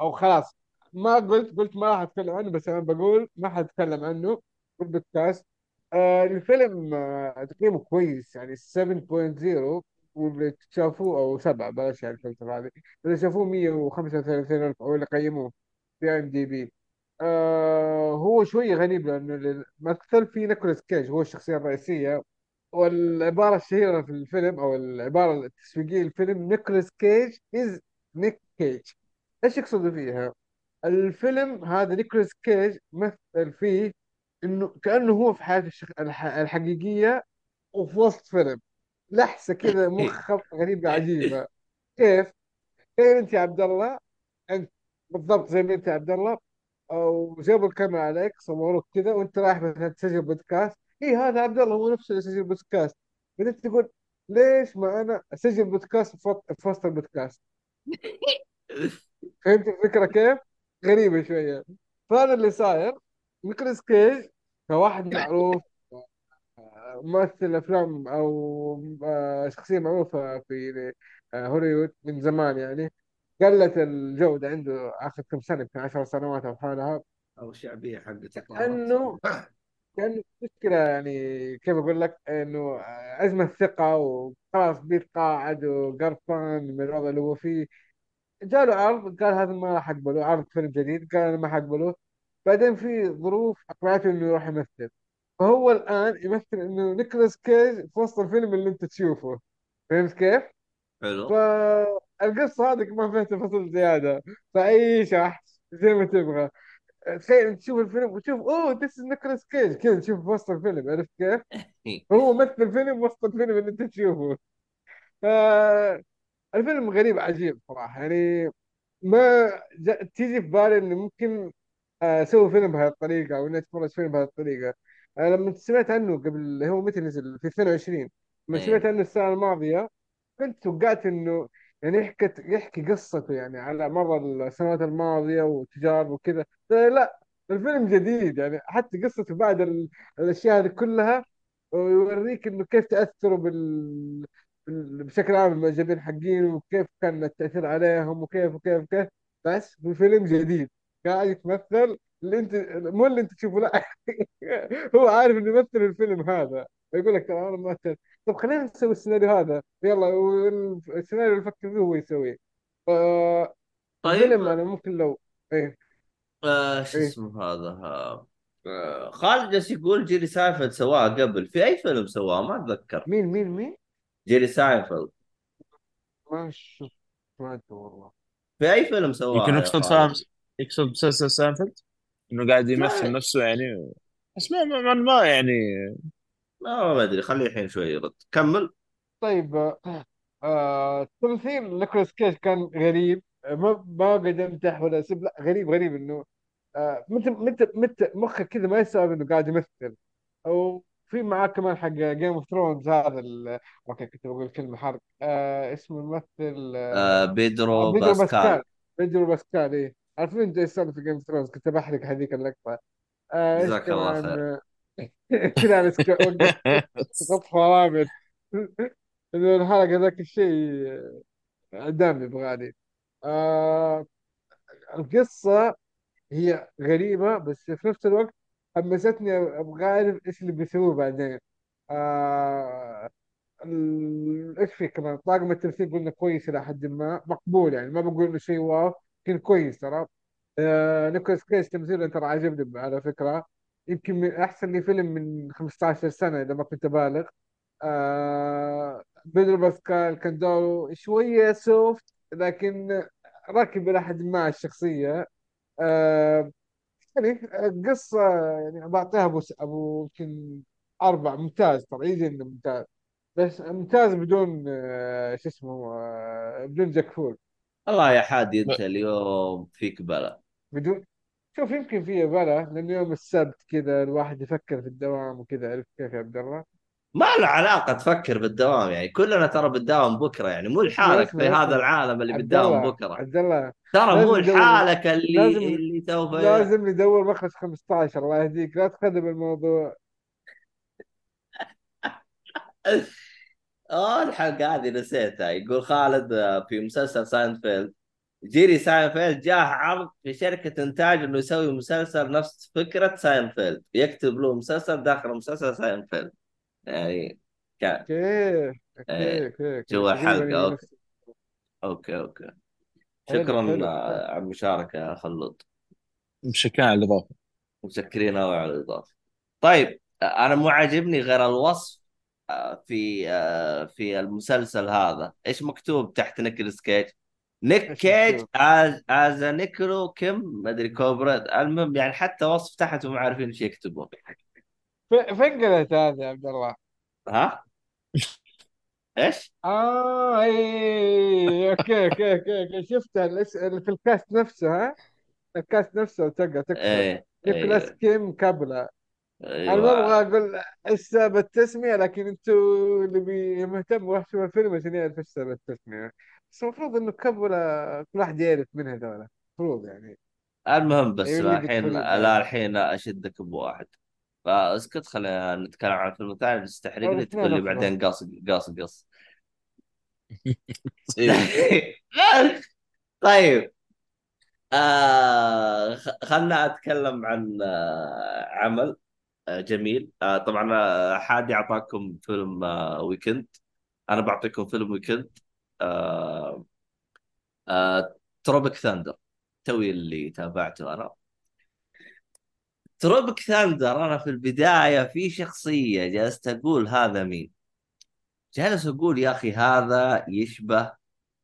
أو خلاص. ما قلت قلت ما راح أتكلم عنه بس أنا بقول ما حد يتكلم عنه في البودكاست. آه الفيلم آه تقييمه كويس يعني 7.0 واللي شافوه أو 7 بلاش الفلسفه هذه اللي شافوه 135 ألف أو اللي قيموه في IMDb آه هو شوي غريب لأنه الممثل فيه نيكولاس كيج هو الشخصية الرئيسية. والعبارة الشهيرة في الفيلم أو العبارة التسويقية للفيلم نيكولاس كيج is Nick Cage إيش يقصدوا فيها؟ الفيلم هذا نيكولاس كيج مثل فيه إنه كأنه هو في حياته الشخ... الح... الحقيقية وفي وسط فيلم. لحسة كذا مخ غريبة عجيبة كيف؟ تخيل أنت يا عبد الله؟ أنت بالضبط زي ما أنت يا عبد الله. أو جابوا الكاميرا عليك صوروك كذا وأنت رايح مثلا تسجل بودكاست. اي هذا عبد الله هو نفسه اللي يسجل بودكاست. بعدين تقول ليش ما أنا أسجل بودكاست في وسط- البودكاست؟ فهمت الفكرة كيف؟ غريبة شوية. فهذا اللي صاير. نيكولاس كيج كواحد معروف ممثل أفلام أو آه، شخصية معروفة في آه، هوليوود من زمان يعني. قلت الجودة عنده آخر كم سنة يمكن 10 سنوات أو حولها. أو الشعبيه حقته إنه كان مشكلة يعني كيف أقول لك؟ إنه أزمة ثقة وخلاص بيتقاعد وقرفان من الوضع اللي هو فيه. جاله عرض قال هذا ما راح أقبله عرض فيلم جديد قال أنا ما حقبله. بعدين في ظروف أقنعته إنه يروح يمثل. فهو الآن يمثل إنه نيكولاس كيج في وسط الفيلم اللي أنت تشوفه. فهمت كيف؟ حلو. فالقصة هذه ما فيها تفاصيل زيادة. فعيش أحس زي ما تبغى. تخيل أنت تشوف الفيلم وتشوف oh this is نيكولاس كيج. كذا تشوف في وسط الفيلم عرفت كيف؟ هو مثل الفيلم وسط الفيلم اللي أنت تشوفه. الفيلم غريب عجيب صراحة. يعني ما جا- تيجي في بالي اني ممكن آه، أسوي فيلم بهذه الطريقة أو إني أتفرج فيلم بهذه آه، لما سمعت عنه قبل هو متى نزل؟ في 22 لما إيه. سمعت عنه السنة الماضية كنت توقعت إنه يعني يحكي يحكي قصته يعني على مر السنوات الماضية وتجارب وكذا. لا الفيلم جديد يعني. حتى قصته بعد ال- الأشياء هذه كلها ويوريك إنه كيف تأثروا بال بال- بشكل عام المعجبين حقين وكيف كان التأثير عليهم وكيف وكيف وكيف. بس في فيلم جديد. قاعد يتمثل اللي انت مو اللي انت تشوفه لا. هو عارف إنه يمثل الفيلم هذا. يقول لك ترى أنا ممثل طب خلينا نسوي السيناريو هذا. يلا والسيناريو اللي يفكر فيه هو يسويه. آه طيب. الفيلم أنا ممكن لو إيه. آه شو إيه. اسمه هذا؟ آه آه، خالد جالس يقول جيري ساينفيلد سواها قبل. في أي فيلم سواه؟ ما أتذكر. مين مين مين؟ جيري ساينفيلد. ما شفت سمعته والله. في أي فيلم يمكن سواها يا يقصد يقصد مسلسل ساينفيلد إنه قاعد يمثل نفسه يعني. بس ما ما, ما يعني. ما ما أدري خليه الحين شوي يرد. كمل. طيب آه آه، تمثيل نيكولاس كيج كان غريب. ما ما قد امدح ولا اسب لا غريب غريب إنه آه متى متى متى مخك كذا ما يستوعب إنه قاعد يمثل. أو في معاه كمان حق Game of Thrones هذا ال... أوكي كنت بقول كلمة حرق. آه اسمه الممثل آه آه آه، بيدرو بيدرو باسكال. باسكال. بيدرو باسكال إيه. عارفين إيش سالفه Game of Thrones كنت بحرق هذيك اللقطة. آه إيش جزاك الله خير. كذا على سك- وقف فرامل. إنه الحلقة ذاك الشيء آه، دام يبغالي آه القصة هي غريبة بس في نفس الوقت حمستني أبغى أعرف إيش اللي بيسووه بعدين. آه ال- إيش في كمان؟ طاقم التمثيل قلنا كويس إلى حد ما. مقبول يعني ما بقول إنه شيء wow. لكن كويس ترى. آه نيكولاس كيج تمثيله ترى عجبني على فكرة. يمكن من أحسن لي فيلم من 15 سنة إذا ما كنت بالغ. آه بيدرو باسكال كان دوره شوية soft لكن راكب إلى حد ما الشخصية. آه يعني القصة يعني بعطيها أبو أبو يمكن أربع ممتاز ترى يجي ممتاز. بس ممتاز بدون آه، شو اسمه آه، بدون جاك فول الله يا حادي أنت اليوم فيك بلا. بدون شوف يمكن فيه بلا لأن يوم السبت كذا الواحد يفكر في الدوام وكذا عرفت كيف يا عبد الله؟ ما له علاقة تفكر بالدوام يعني كلنا ترى بالدوام بكرة يعني مو لحالك في هذا العالم اللي الله بكرة. عبد الله ترى مو لحالك اللي لازم اللي سوف لازم ندور مخرج 15 الله يهديك لا تخدم الموضوع. آه الحلقة هذه نسيتها. يقول خالد آه، في مسلسل ساينفيلد. جيري ساينفيلد جاه عرض في شركة إنتاج إنه يسوي مسلسل نفس فكرة ساينفيلد. يكتب له مسلسل داخل مسلسل ساينفيلد. يعني كان أوكي أوكي أوكي أوكي. جوا نفس أوكي أوكي حلو شكرا آه، على المشاركة يا خلود. شكرا على الإضافة. متشكرين أوي على الإضافة. طيب آه، أنا مو عاجبني غير الوصف في في المسلسل هذا. إيش مكتوب تحت نيكولاس كيج نيك إيش كيج؟ as as نيكولاس كيم ما أدري كوبولا. المهم يعني حتى وصف تحت وما عارفين إيش يكتبون. في- فين قلت هذا يا عبد الله؟ ها؟ إيش؟ آه إي أوكي أوكي أوكي شفتها في ال cast نفسه ها؟ ال cast نفسه تقصد إيه نيكولاس أيوه كيم كوبولا أنا ما أبغى أيوه أقول إيش سبب التسمية لكن أنتوا اللي بي- مهتم يروح يشوف الفيلم عشان يعرف إيش سبب التسمية. بس المفروض إنه كوبولا كل واحد يعرف من هذول. المفروض يعني. المهم بس اللي قد الحين لا الحين أشدك بواحد. فاسكت خلينا نتكلم عن الفيلم الثاني. بس تحرق لي الاثنين تقول لي افضل بعدين قاص قاص قص إيه. طيب. آه خ- خلنا أتكلم عن آه عمل. جميل. آه طبعا آه، حادي أعطاكم فيلم آه weekend أنا بعطيكم فيلم weekend آه آه Tropic Thunder توي اللي تابعته أنا. Tropic Thunder أنا في البداية في شخصية جلست أقول هذا مين؟ جالس أقول يا أخي هذا يشبه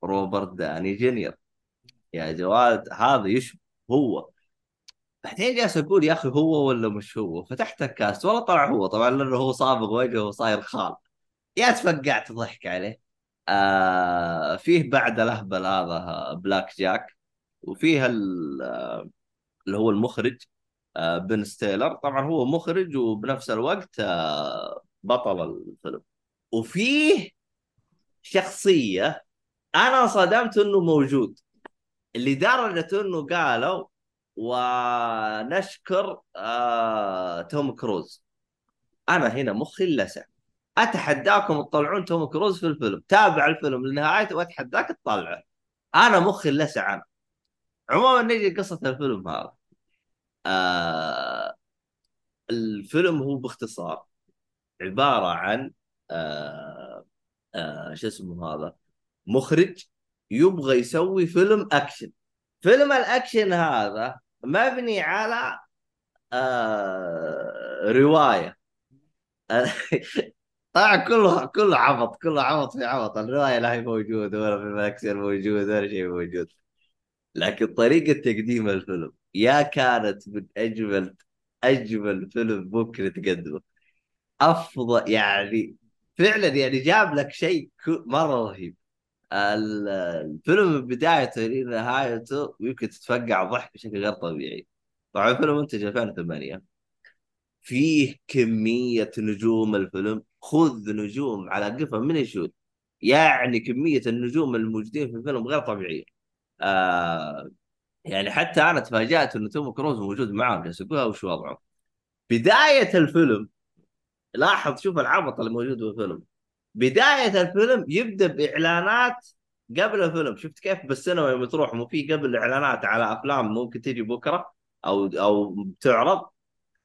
روبرت داوني جونيور. يا جواد هذا يشبه هو. بعدين جالس أقول يا أخي هو ولا مش هو؟ فتحت ال cast والله طلع هو طبعا لأنه هو صابغ وجهه وصاير خال. يا تفقعت ضحك عليه. آه فيه بعد الأهبل هذا بلاك جاك وفيه ال- اللي هو المخرج آه بن ستيلر. طبعا هو مخرج وبنفس الوقت آه بطل الفيلم. وفيه شخصية أنا صدمت إنه موجود لدرجة إنه قالوا ونشكر آه توم كروز. أنا هنا مخي لسع أتحداكم تطلعون توم كروز في الفيلم. تابع الفيلم لنهايته وأتحداك تطلعه. أنا مخي لسع أنا. عموما نجي قصة الفيلم هذا. آه الفيلم هو باختصار عبارة عن آه آه شو اسمه هذا؟ مخرج يبغى يسوي فيلم أكشن. فيلم الأكشن هذا مبني على آه رواية. طبعا كله كله عبط كله عبط في عبط. الرواية لا هي موجودة ولا في الاكشن موجود ولا شيء موجود. لكن طريقة تقديم الفيلم يا كانت من أجمل أجمل فيلم ممكن تقدمه. أفضل يعني فعلا يعني جاب لك شيء مرة رهيب. الفيلم بدايته لنهايته يمكن تتفقع ضحك بشكل غير طبيعي. طبعا الفيلم منتج 2008 فيه كمية نجوم الفيلم. خذ نجوم على قفا من يشوت. يعني كمية النجوم الموجودين في الفيلم غير طبيعية. آه يعني حتى أنا تفاجأت انه توم كروز موجود معاهم. جالس أقول وش وضعه؟ بداية الفيلم لاحظ شوف العبط اللي موجود في بداية الفيلم يبدأ بإعلانات قبل الفيلم. شفت كيف بالسينما يوم تروح؟ مو في قبل إعلانات على أفلام ممكن تجي بكرة أو أو بتعرض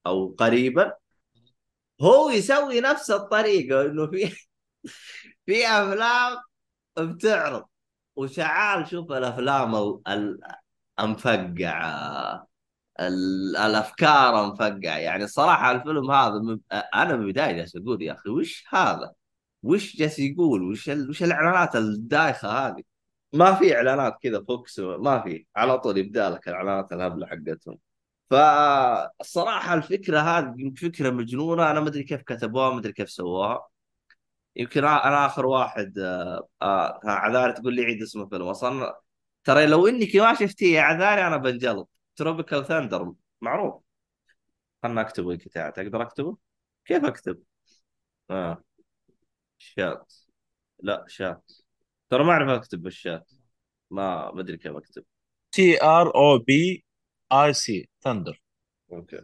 أو قريبا. هو يسوي نفس الطريقة إنه في في أفلام بتعرض. وشعال شوف الأفلام ال- ال- المفقعة ال- الأفكار مفقعة يعني الصراحة الفيلم هذا. أنا من البداية جالس أقول يا أخي؟ وش هذا؟ وش جالس يقول؟ وش ال... وش الإعلانات الدايخة هذه؟ ما في إعلانات كذا فوكس ما في. على طول يبدأ لك الإعلانات الهبلة حقتهم. فالصراحه الفكرة هذه فكرة مجنونة. أنا ما أدري كيف كتبوها ما أدري كيف سووها. يمكن أنا آخر واحد آه آه عذاري تقول لي عيد اسم الفيلم أصلا ترى لو انك ما شفتيه يا عذاري أنا بنجلط. Tropical Thunder معروف. خلنا أكتبه الكتاب تقدر أكتبه؟ كيف أكتب؟ آه. شات. لا شات. ترى ما أعرف أكتب بالشات. ما ما ادري كيف أكتب. T R O P I C Thunder أوكي.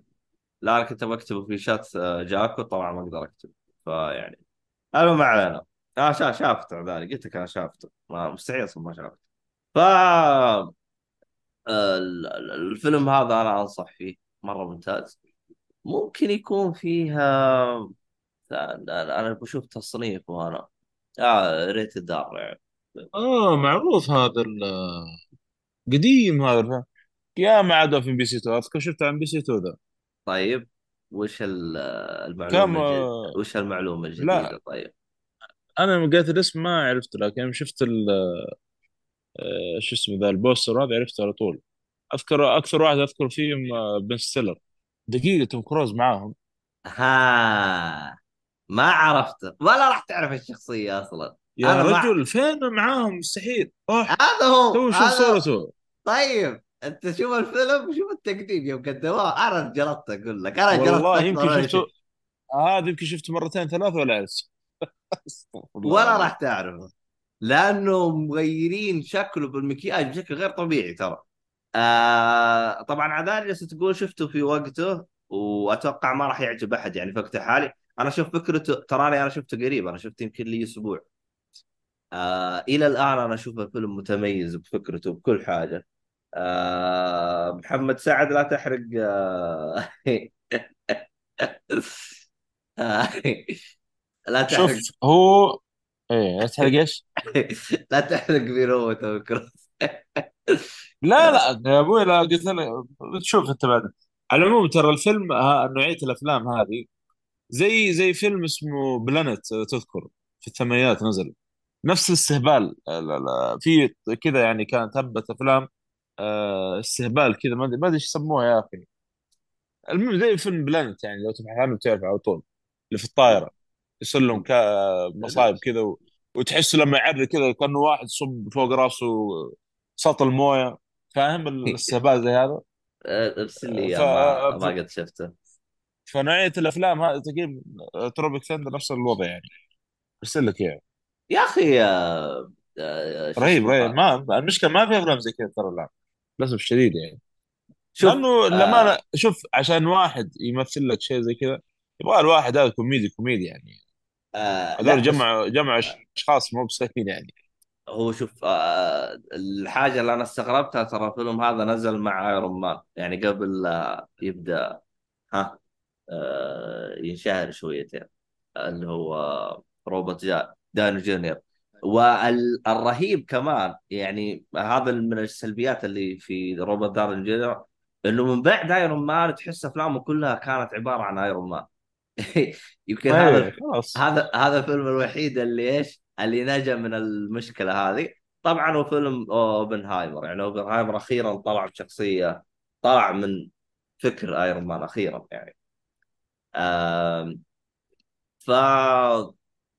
لا أنا كنت بكتبه في شات آه، جاكو. طبعا ما أقدر أكتب. فيعني أنا ما علينا. شا شافته ذلك قلت لك أنا شافته ما مستحيل أصلا ما شافته ف ال- ال- الفيلم هذا أنا أنصح فيه. مرة ممتاز. ممكن يكون فيها أنا أنا بشوف تصنيف وأنا آه ريت دار يعني. آه معروف هذا قديم هذا. يا ما عاد في ام بي سي 2 أذكر شفته عن بي سي 2 ذا. طيب وش ال- كم المعلومة الجديدة آه، وش المعلومة لا. الجديدة؟ طيب. أنا قلت الاسم ما عرفت لكن يوم شفت ال- آه، شو اسمه ذا البوستر هذا عرفته على طول. أذكر أكثر واحد أذكر فيهم آه، بن ستيلر دقيقة توم كروز معاهم. ها ما عرفته. ولا راح تعرف الشخصية أصلا. يا رجل فين معاهم؟ مستحيل. هذا هو. تو شوف صورته طيب أنت شوف الفيلم وشوف التقديم يوم قدموه. أنا جلطت أقول لك. أنا جلطت والله يمكن شفته. هذا يمكن شفته مرتين ثلاث ولا عرفت ولا. راح تعرفه. لأنه مغيرين شكله بالمكياج بشكل غير طبيعي ترى. آه طبعا عذاري تقول شفته في وقته وأتوقع ما راح يعجب أحد يعني في وقته الحالي أنا أشوف فكرته تراني أنا شفته قريب أنا شفته يمكن لي أسبوع. آه إلى الآن أنا أشوف الفيلم متميز بفكرته بكل حاجة. آه محمد سعد لا تحرق آه لا شوف تحرق هو إيه تحرق إيش؟ لا تحرق توم كروز لا لا يا أبوي لا قلت لك تشوف أنت بعد. على العموم ترى الفيلم نوعية الأفلام هذه زي زي فيلم اسمه بلانت تذكر في الثمانينات نزل. نفس الاستهبال لا لا في كذا يعني كانت هبة أفلام آه، استهبال كذا ما أدري إيش يسموها يا أخي. المهم زي فيلم Plane يعني لو تبحث عنه بتعرف على طول اللي في الطائرة يصير لهم مصايب كذا و... وتحس لما يعري كذا كأنه واحد صب فوق راسه سطل مويه فاهم الاستهبال زي هذا؟ ارسل لي ف... ما قد شفته. فنوعية الأفلام هذه تقريبا Tropic Thunder نفس الوضع يعني. أرسل لك اياه يا أخي آه، آه، رهيب رهيب. ما المشكلة ما في أفلام زي كذا ترى الآن. للأسف الشديد يعني. شوف لأنه لما آه شوف عشان واحد يمثل لك شيء زي كذا يبغى الواحد هذا كوميدي كوميدي يعني. آه هذول لا بس جمع جمع أشخاص مو بسهلين يعني. هو شوف آه الحاجة اللي أنا استغربتها ترى الفيلم هذا نزل مع Iron Man يعني قبل لا يبدأ. ها؟ آه ينشهر شويتين اللي هو روبرت جا داوني جونيور. والرهيب كمان يعني هذا من السلبيات اللي في روبرت داوني جونيور إنه من بعد Iron Man تحس أفلامه كلها كانت عبارة عن Iron Man يمكن هذا خلاص. هذا هذا الفيلم الوحيد اللي إيش؟ اللي نجا من المشكلة هذه. طبعا هو فيلم أوبنهايمر يعني أوبنهايمر أخيرا طلع بشخصية طلع من فكر Iron Man أخيرا يعني. ف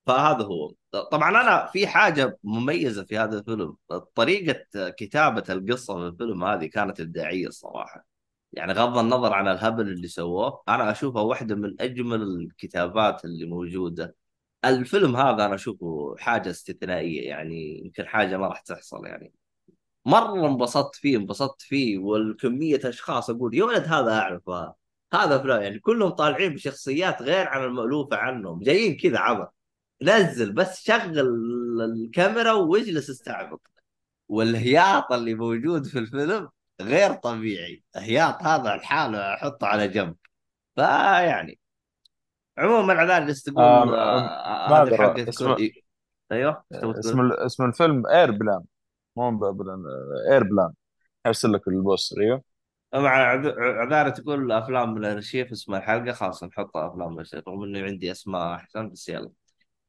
فهذا هو. طبعا أنا في حاجة مميزة في هذا الفيلم. طريقة كتابة القصة في الفيلم هذه كانت إبداعية الصراحة. يعني غض النظر عن الهبل اللي سووه أنا اشوفها واحدة من أجمل الكتابات اللي موجودة. الفيلم هذا أنا أشوفه حاجة استثنائية يعني يمكن حاجة ما راح تحصل يعني. مرة انبسطت فيه انبسطت فيه والكمية أشخاص أقول يا ولد هذا أعرفه. هذا فلان يعني كلهم طالعين بشخصيات غير عن المألوفة عنهم جايين كذا عبط. نزل بس شغل الكاميرا واجلس استعبط والهياط اللي موجود في الفيلم غير طبيعي. هياط هذا الحالة أحطه على جنب. فيعني عموما جالس آه تقول آه اسم كل أيوه اسم اسم الفيلم Airplane مو Plane Airplane أرسل لك البوستر أيوه. مع عذ- عذاري تقول افلام من الأرشيف اسم الحلقة خلاص نحطها أفلام من الأرشيف رغم انه عندي أسماء أحسن بس يلا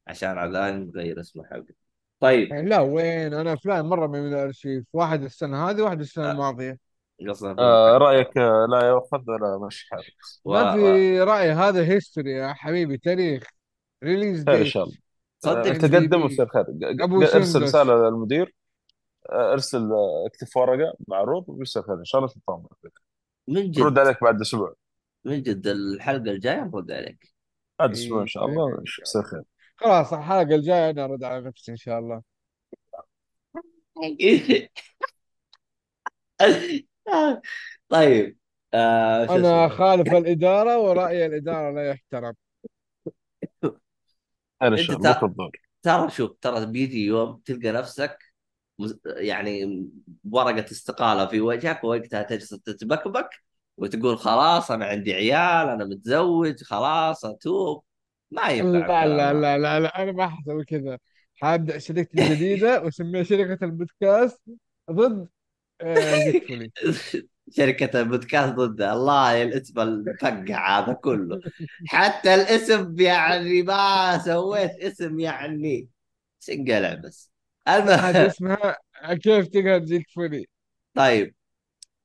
عشان عذاري نغير اسم الحلقة. طيب. يعني لا وين؟ أنا أفلام مرة من الأرشيف واحد السنة هذه واحد السنة آه، الماضية. فيلم آه رأيك آه، لا يؤخذ ولا مش حالك. ما في. رأي هذا history يا حبيبي تاريخ release خير إن date شاء الله. آه، صدق. دي تقدم ويصير خير. ارسل رسالة للمدير. آه، أرسل آه، اكتب ورقة معروض ويصير خير إن شاء الله تطمن من نرد جد عليك بعد أسبوع. من جد الحلقة الجاية نرد عليك. بعد أسبوع إن اي شاء الله ان شاء يصير الله خير. خلاص الحلقة الجاية أنا أرد على نفسي إن شاء الله. طيب آه شو أنا اسمه؟ خالف الإدارة ورأي الإدارة لا يحترم. خير ان أنت شاء الله ت- بكره الظهر ترى شوف ترى بيجي يوم تلقى نفسك يعني ورقة استقالة في وجهك ووقتها تجلس تتبكبك وتقول خلاص أنا عندي عيال أنا متزوج خلاص أتوب. ما ينفع لا لا لا لا, لا أنا ما حسوي كذا. حابدا شركتي الجديدة وأسميها شركة البودكاست ضد آه، شركة البودكاست ضد. الله الاسم الفقع هذا كله. حتى الاسم يعني ما سويت اسم يعني. سنقلع بس. حاجة المهم اسمها كيف تقهر زيك فولي طيب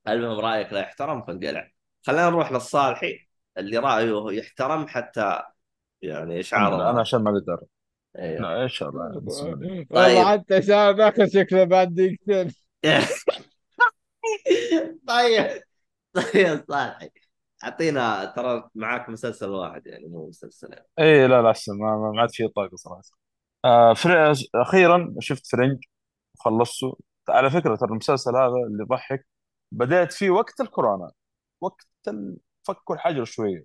المهم رأيك لا يحترم فانقلع خلينا نروح للصالحي اللي رأيه يحترم حتى يعني لله أنا عشان ما أقدر. أيوه. لا إن شاء الله. بسم الله. والله طيب. حتى عشان ناخذ شكله بعد دقيقتين. طيب. طيب صالحي. أعطينا ترى معاك مسلسل واحد يعني مو مسلسلين. اي لا لا أحسن. ما ما ما عاد في طاقة صراحة. آه. أخيرا شفت فرنج وخلصته. على فكرة ترى المسلسل هذا اللي يضحك بدأت فيه وقت الكورونا وقت فكوا الحجر شوية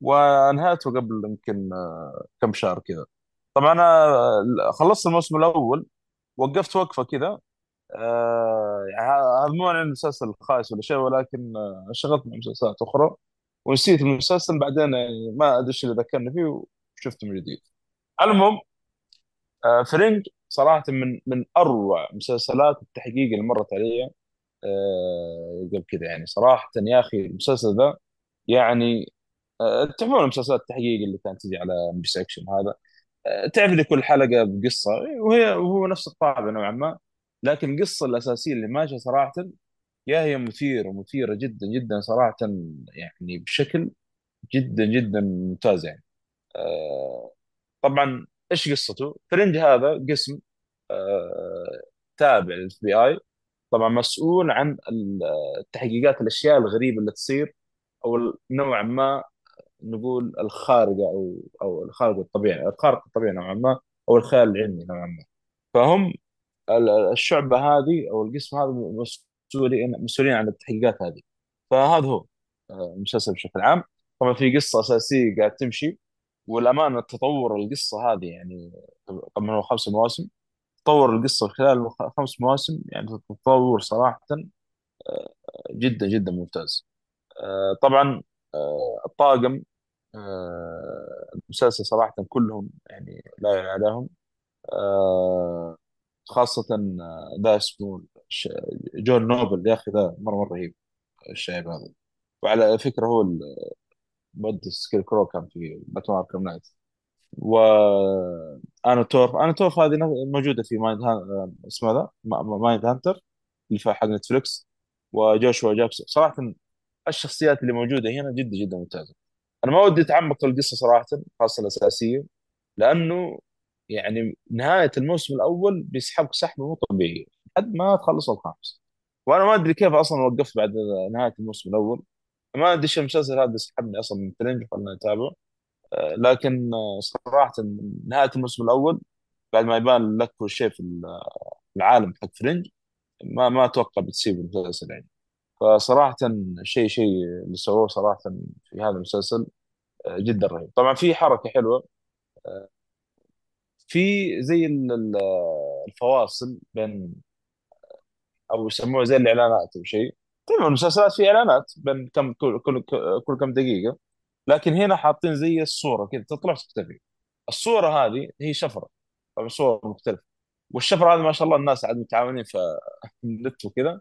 وانهيته قبل يمكن آه، كم شهر كذا. طبعا أنا آه، خلصت الموسم الأول وقفت وقفة كذا. آه، يعني هذا مو عن المسلسل الخايس ولا شيء ولكن آه، انشغلت مع مسلسلات أخرى ونسيت المسلسل بعدين يعني ما أدري إيش اللي ذكرني فيه وشفته من جديد. المهم آه، Fringe صراحة من من أروع مسلسلات التحقيق اللي مرت علي آه، قبل كذا يعني صراحة يا أخي المسلسل ذا يعني آه، تعرفون مسلسلات التحقيق اللي كانت تجي على MBC Action هذا؟ تعرف كل حلقة بقصة وهي وهو نفس الطابع نوعا ما. لكن القصة الأساسية اللي ماشية صراحة يا هي مثيرة مثيرة جدا جدا صراحة يعني بشكل جدا جدا ممتاز يعني. طبعا إيش قصته؟ فرنج هذا قسم آه، تابع للاف بي اي طبعا مسؤول عن ال- التحقيقات الأشياء الغريبة اللي تصير أو نوعا ما نقول الخارقة أو أو الخارق الطبيعي الخارق الطبيعي نوعا ما أو الخيال العلمي نوعا ما. فهم ال- الشعبة هذه أو القسم هذا مسؤولين مسؤولين عن التحقيقات هذه. فهذا هو آه، المسلسل بشكل عام. طبعا في قصة أساسية قاعد تمشي. والأمانة تطور القصة هذه يعني طبعا هو خمس مواسم تطور القصة خلال خمس مواسم يعني تطور صراحة جدا جدا ممتاز. آه، طبعا آه، الطاقم آه، المسلسل صراحة كلهم يعني لا يعلى عليهم. آه، خاصة آه، ذا اسمه جون نوبل يا أخي ذا مرة مرة رهيب الشايب هذا. وعلى فكرة هو المؤدي Scarecrow كان في Batman Arkham Knight و أنا تورف هذه موجودة في Mind Hun... اسمه ذا ما- ما- Mindhunter اللي في حق نتفلكس وجوشوا جاكسون صراحة الشخصيات اللي موجودة هنا جدا جدا ممتازة. أنا ما ودي أتعمق في القصة صراحة خاصة الأساسية لأنه يعني نهاية الموسم الأول بيسحبك سحبه مو طبيعيه لحد ما تخلص الخامس. وأنا ما أدري كيف أصلا وقفت بعد نهاية الموسم الأول. ما ادري إيش المسلسل هذا سحبني أصلا من فرنج خلنا نتابعه آه، لكن آه، صراحة نهاية الموسم الأول بعد ما يبان لك كل شيء في العالم حق فرنج ما ما أتوقع بتسيب المسلسل يعني. فصراحه شيء شيء اللي سووه صراحة في هذا المسلسل آه، جدا رهيب. طبعا في حركة حلوة في زي ال- ال- الفواصل بين أو يسموها زي الإعلانات أو شيء. طبعا المسلسلات في إعلانات بين كم كل كل كل كم دقيقة. لكن هنا حاطين زي الصورة كذا تطلع وتختفي الصورة هذه هي شفرة. طبعا صور مختلفة. والشفرة هذه ما شاء الله الناس عاد متعاونين في النت وكذا.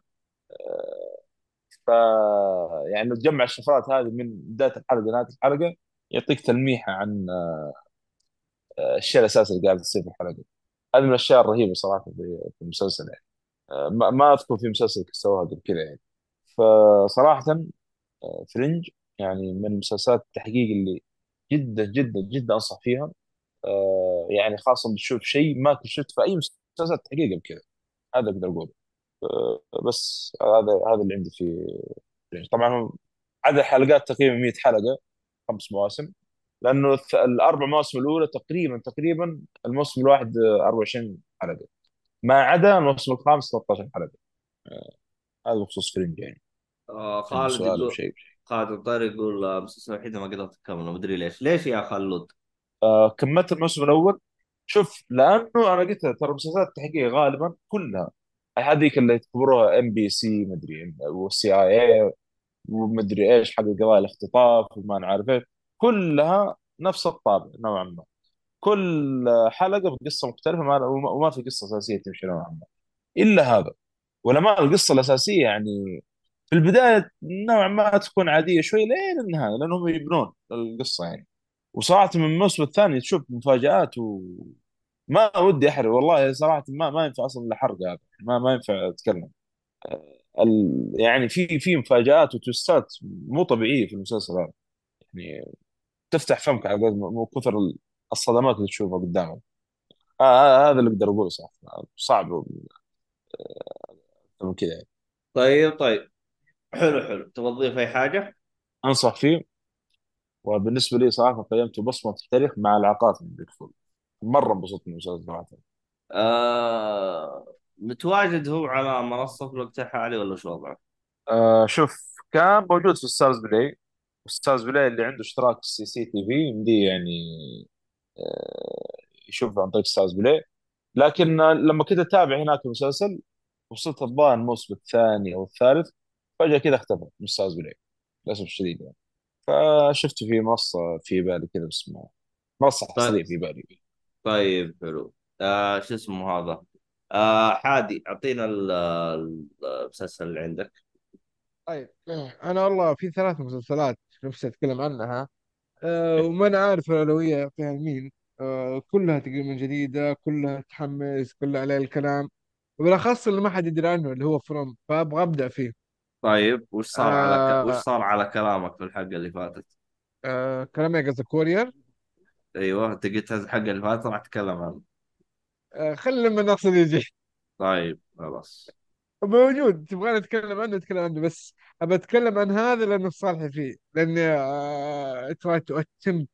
ف يعني تجمع الشفرات هذه من بداية الحلقة لنهاية الحلقة يعطيك تلميحه عن آه، الشيء الأساسي اللي قاعد يصير في الحلقة. هذه من الأشياء الرهيبة صراحة في المسلسل يعني. آه، ما أذكر في مسلسل سواها قبل كذا يعني. فصراحة آه، فرنج يعني من مسلسلات التحقيق اللي جدا جدا جدا أنصح فيها. آه، يعني خاصة بتشوف شيء ما كنت شفت في أي مسلسل تحقيق قبل كذا. هذا أقدر أقوله. آه، بس هذا هذا اللي عندي في فرنج. طبعا عدد الحلقات تقريبا 100 حلقة خمس مواسم. لأنه الأربع مواسم الأولى تقريبا تقريبا الموسم الواحد آه، 24 حلقة. ما عدا الموسم الخامس 13 حلقة. هذا بخصوص Fringe يعني آه عندي خالد يقول خالد الطير يقول آه، المسلسل الوحيد ما قدرت أكمله. ما أدري ليش. ليش يا خلود آه، كملت الموسم الأول. شوف لأنه أنا قلت ترى مسلسلات التحقيق غالبا كلها هذيك اللي يعتبروها MBC مدري وال CIA ومدري إيش حق قضايا الاختطاف وما نعرف إيش. كلها نفس الطابع نوعا ما. كل حلقة بقصة مختلفة ما وما وما في قصة أساسية تمشي نوعا ما. إلا هذا. ولما القصة الأساسية يعني في البداية نوعا ما تكون عادية شوي لين النهاية لأنهم يبنون القصة يعني. وصراحة من الموسم الثاني تشوف مفاجآت وما ودي أحرق والله صراحة ما ما ينفع أصلا الحرق هذا ما ما ينفع أتكلم. ال... يعني في في مفاجآت وتوستات مو طبيعية في المسلسل هذا. يعني تفتح فمك على قد من كثر الصدمات اللي تشوفها قدامك. آه آه هذا اللي أقدر أقوله صراحة صعب. أكثر من كذا. يعني. طيب طيب. حلو حلو. تبغى تضيف أي حاجة؟ أنصح فيه. وبالنسبة لي صراحة قيمته بصمة في التاريخ مع العقاد من بيك فول مرة انبسطت من المسلسل صراحة آه متواجد هو على منصة في الوقت الحالي ولا شو وضعه؟ آه شوف كان موجود في Starzplay Starzplay اللي عنده اشتراك stc tv يمديه يعني آه يشوف عن طريق Starzplay لكن لما كنت أتابع هناك المسلسل وصلت الظاهر الموسم الثاني أو الثالث فجأة كذا اختفى من Starzplay للأسف الشديد يعني. فشفته في منصة في بالي كذا اسمها منصة طيب. حصرية في بالي. طيب حلو. آه شو اسمه هذا؟ آه حادي أعطينا ال- ال- المسلسل اللي عندك. طيب أنا والله في ثلاث مسلسلات نفسي أتكلم عنها. أه وما أنا عارف الأولوية اعطيها لمين أه كلها تقريبا جديدة كلها تحمس كلها عليه الكلام. وبالاخص اللي ما حد يدري عنه اللي هو فروم فأبغى أبدأ فيه. طيب وش صار على ك... وش أه صار على كلامك في الحلقة اللي فاتت؟ أه كلامي قصدك كورير أيوه أنت قلت حق اللي فات راح أتكلم عنه. آه، خلي لما ناصر يجي. طيب خلاص. موجود تبغى نتكلم عنه نتكلم عنه بس أبى أتكلم عن هذا لأنه صالحي فيه لأني تراي تو اتمت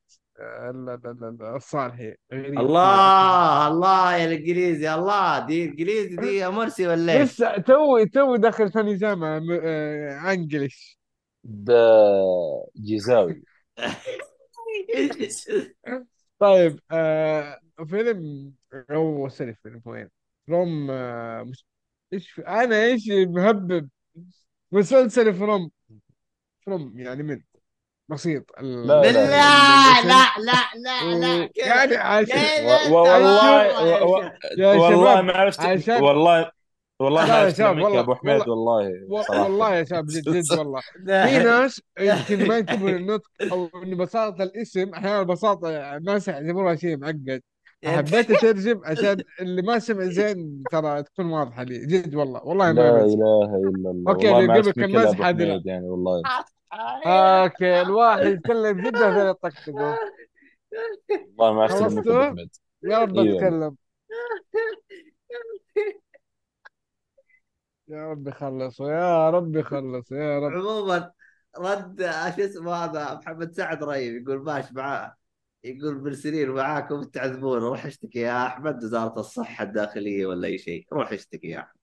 الصالحي الله الله يا الإنجليزي الله دي إنجليزي دي يا مرسي ولا إيش؟ لسه توي توي داخل ثاني جامعة م- آه، انجلش ده جيزاوي طيب آه فيلم هو سوري فيلم وين؟ فروم آه مش إيش أنا إيش مهبب مسلسل فروم فروم يعني من بسيط ال- لا لا لا لا لا و- يعني عشان والله والله شباب ما عرفت والله والله ما لا يا عرفت يا والله ابو حميد والله والله يا شباب جد جد والله في ناس يمكن ما ينتبهوا للنطق أو ان بساطة الاسم أحيانا بساطة الناس يعتبروها شيء معقد حبيت اترجم عشان اللي ما سمع زين ترى تكون واضحة لي جد والله والله ما لا اله الا الله أوكي اللي مزحة لا حميد يعني والله أوكي الواحد يتكلم جدا هذول يطقطقوا والله ما ابو خلصتوا حميد يا رب إيوه. اتكلم يا رب يخلصوا يا رب يخلصوا يا رب. عموما رد شو اسمه هذا؟ محمد سعد رهيب يقول ماش معاه يقول مرسلين معاكم تعذبون روح اشتكي يا أحمد وزارة الصحة الداخلية ولا أي شيء. روح اشتكي يا أحمد.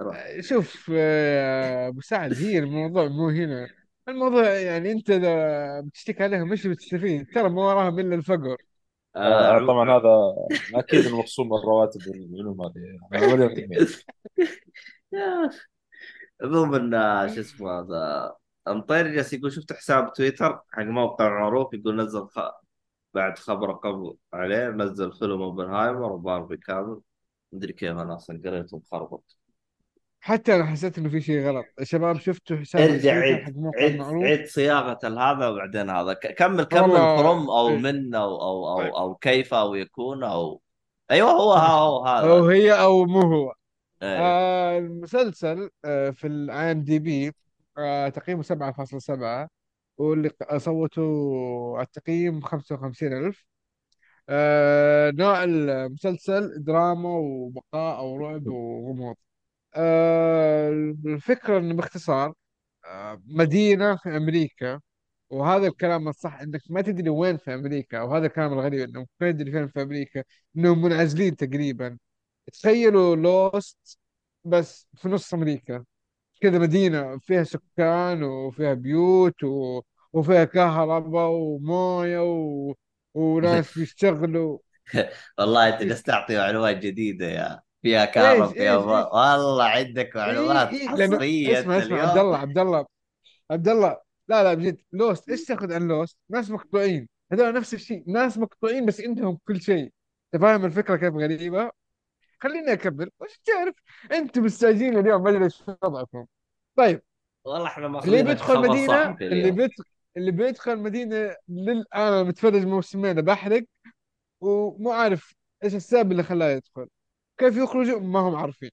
روح. شوف آه، أبو سعد هي الموضوع مو هنا. الموضوع يعني انت اذا بتشتكي عليهم مش بتستفيد ترى ما وراهم إلا الفقر. آه آه طبعا هذا أكيد المخصوم الرواتب والعلوم هذه. عموما آه، شو اسمه هذا مطير جالس يقول شفت حساب تويتر حق موقع معروف يقول نزل خ... بعد خبر قبل عليه نزل فيلم أوبنهايمر وباربي كامل. مدري كيف أنا أصلا قريته مخربط حتى أنا حسيت إنه في شيء غلط. الشباب شفتوا حساب ارجع عيد عيد عيد صياغة هذا وبعدين هذا. كمل كمل فروم أو إيه، من أو أو طيب. أو, أو كيف أو يكون أو أيوه هو هو هذا. أو هي أو مو هو. إيه. آه المسلسل آه في ال IMDb آه تقييمه 7.7 واللي صوتوا التقييم 55,000 آه نوع المسلسل دراما وبقاء أو رعب وغموض. آه الفكرة إنه باختصار آه مدينة في أمريكا وهذا الكلام الصح إنك ما تدري وين في أمريكا وهذا الكلام الغريب إنك ما تدري فين في أمريكا إنهم منعزلين تقريبا. تخيلوا Lost بس في نص أمريكا. كذا مدينة فيها سكان وفيها بيوت و... وفيها كهرباء وموية و... وناس بيشتغلوا والله أنت جالس تعطي معلومات جديدة يا فيها إيش كهرب فيها إيش ما... إيش؟ والله عندك إيه معلومات إيه حصرية اسمع انت اسمع عبد الله عبد الله عبد الله. لا لا بجد Lost. إيش تاخذ عن Lost؟ ناس مقطوعين. هذول نفس الشيء. ناس مقطوعين بس عندهم كل شيء. أنت فاهم الفكرة كيف غريبة؟ خليني أكمل. وش تعرف؟ أنتم مستعجلين اليوم ما أدري إيش وضعكم. طيب. والله إحنا اللي ماخذينك بيدخل صحفي اللي اليوم بيت اللي بيدخل مدينة للآن أنا متفرج موسمين بحرق ومو عارف إيش السبب اللي خلاه يدخل. كيف يخرجوا؟ ما هم عارفين.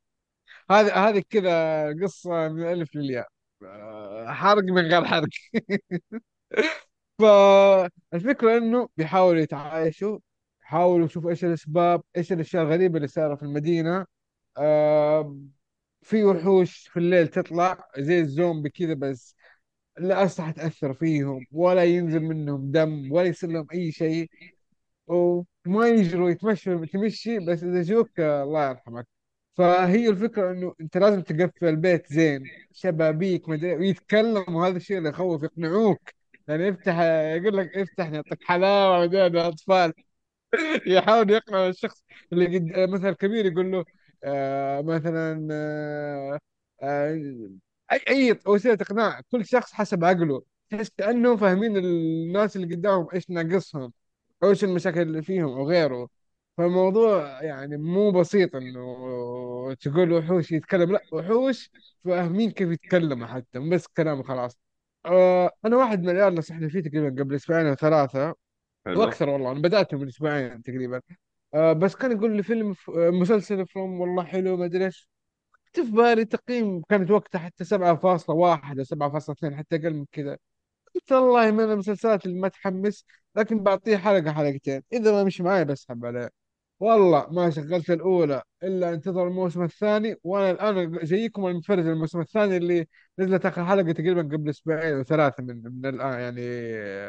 هذه هذه كذا قصة من الألف للياء. آه، حرق من غير حرق. فالفكرة إنه بيحاولوا يتعايشوا يحاولوا يشوفوا إيش الأسباب إيش الأشياء الغريبة اللي صايرة في المدينة. في وحوش في الليل تطلع زي الزومبي كذا بس لا أسلحة تأثر فيهم ولا ينزل منهم دم ولا يصير لهم أي شيء. وما يجروا يتمشوا تمشي بس إذا جوك الله يرحمك. فهي الفكرة إنه أنت لازم تقفل البيت زين شبابيك مدري ويتكلم وهذا الشيء اللي يخوف يقنعوك. يعني يفتح يقول لك افتح نعطيك حلاوة مدري الأطفال يحاول يقنع الشخص اللي قد مثلا كبير يقول له آه مثلا آه آه أي أي وسيلة إقناع كل شخص حسب عقله. تحس كانه فاهمين الناس اللي قدامهم إيش ناقصهم. إيش المشاكل اللي فيهم أو غيره. فالموضوع يعني مو بسيط إنه تقول وحوش يتكلم. لا وحوش فاهمين كيف يتكلموا حتى مو بس كلام خلاص. آه أنا واحد من العيال نصحني فيه تقريبا قبل أسبوعين أو ثلاثة. حلو. وأكثر والله أنا بدأته من أسبوعين تقريبا. آه بس كان يقول لي فيلم ف- آه، مسلسل فروم والله حلو ما أدري إيش. كنت في بالي تقييم كانت وقتها حتى 7.1 أو 7.2 حتى أقل من كذا. والله من المسلسلات اللي ما تحمس لكن بعطيه حلقة حلقتين. إذا ما مش معي بسحب عليه. والله ما شغلت الأولى إلا أنتظر الموسم الثاني وأنا الآن جايكم المنفرد الموسم الثاني اللي نزلت آخر حلقة تقريبا قبل أسبوعين أو ثلاثة من من الآن يعني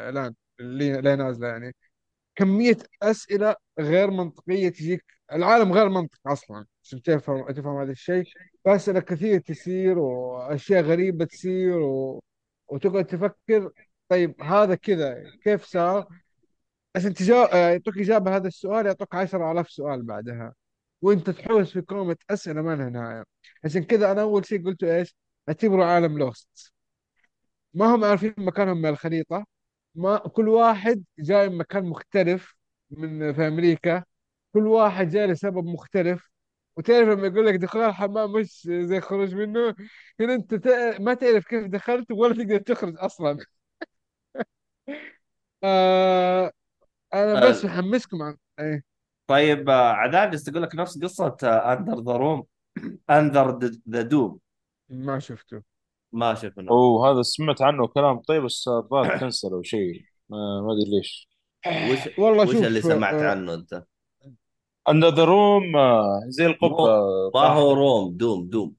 الآن اللي اللي نازلة يعني. كمية أسئلة غير منطقية تجيك العالم غير منطقي أصلا. عشان تفهم تفهم هذا الشيء؟ فأسئلة كثير تصير وأشياء غريبة تصير و... وتقعد تفكر طيب هذا كذا كيف صار؟ عشان تجاوب يعطوك إجابة هذا السؤال يعطوك 10000 سؤال بعدها. وأنت تحوس في كومة أسئلة ما لها نهاية. عشان كذا أنا أول شيء قلته إيش؟ اعتبروا عالم لوست. ما هم عارفين مكانهم من الخريطة. ما كل واحد جاي من مكان مختلف من في أمريكا. كل واحد جاي لسبب مختلف. وتعرف لما يقول لك دخول الحمام مش زي خروج منه هنا أنت تع- ما تعرف كيف دخلت ولا تقدر تخرج أصلا. آه أنا بس آه، محمسكم عن إيه. طيب آه، تقول لك نفس قصة اندر ذا روم اندر ذا دوم ما شفته. ما شفنا. وهذا سمعت عنه كلام طيب بس الظاهر كنسل أو شيء. ما ما أدري ليش. وش والله وش اللي شوف سمعت آه عنه أنت؟ اندر ذا روم زي القبة ما هو روم دوم دوم.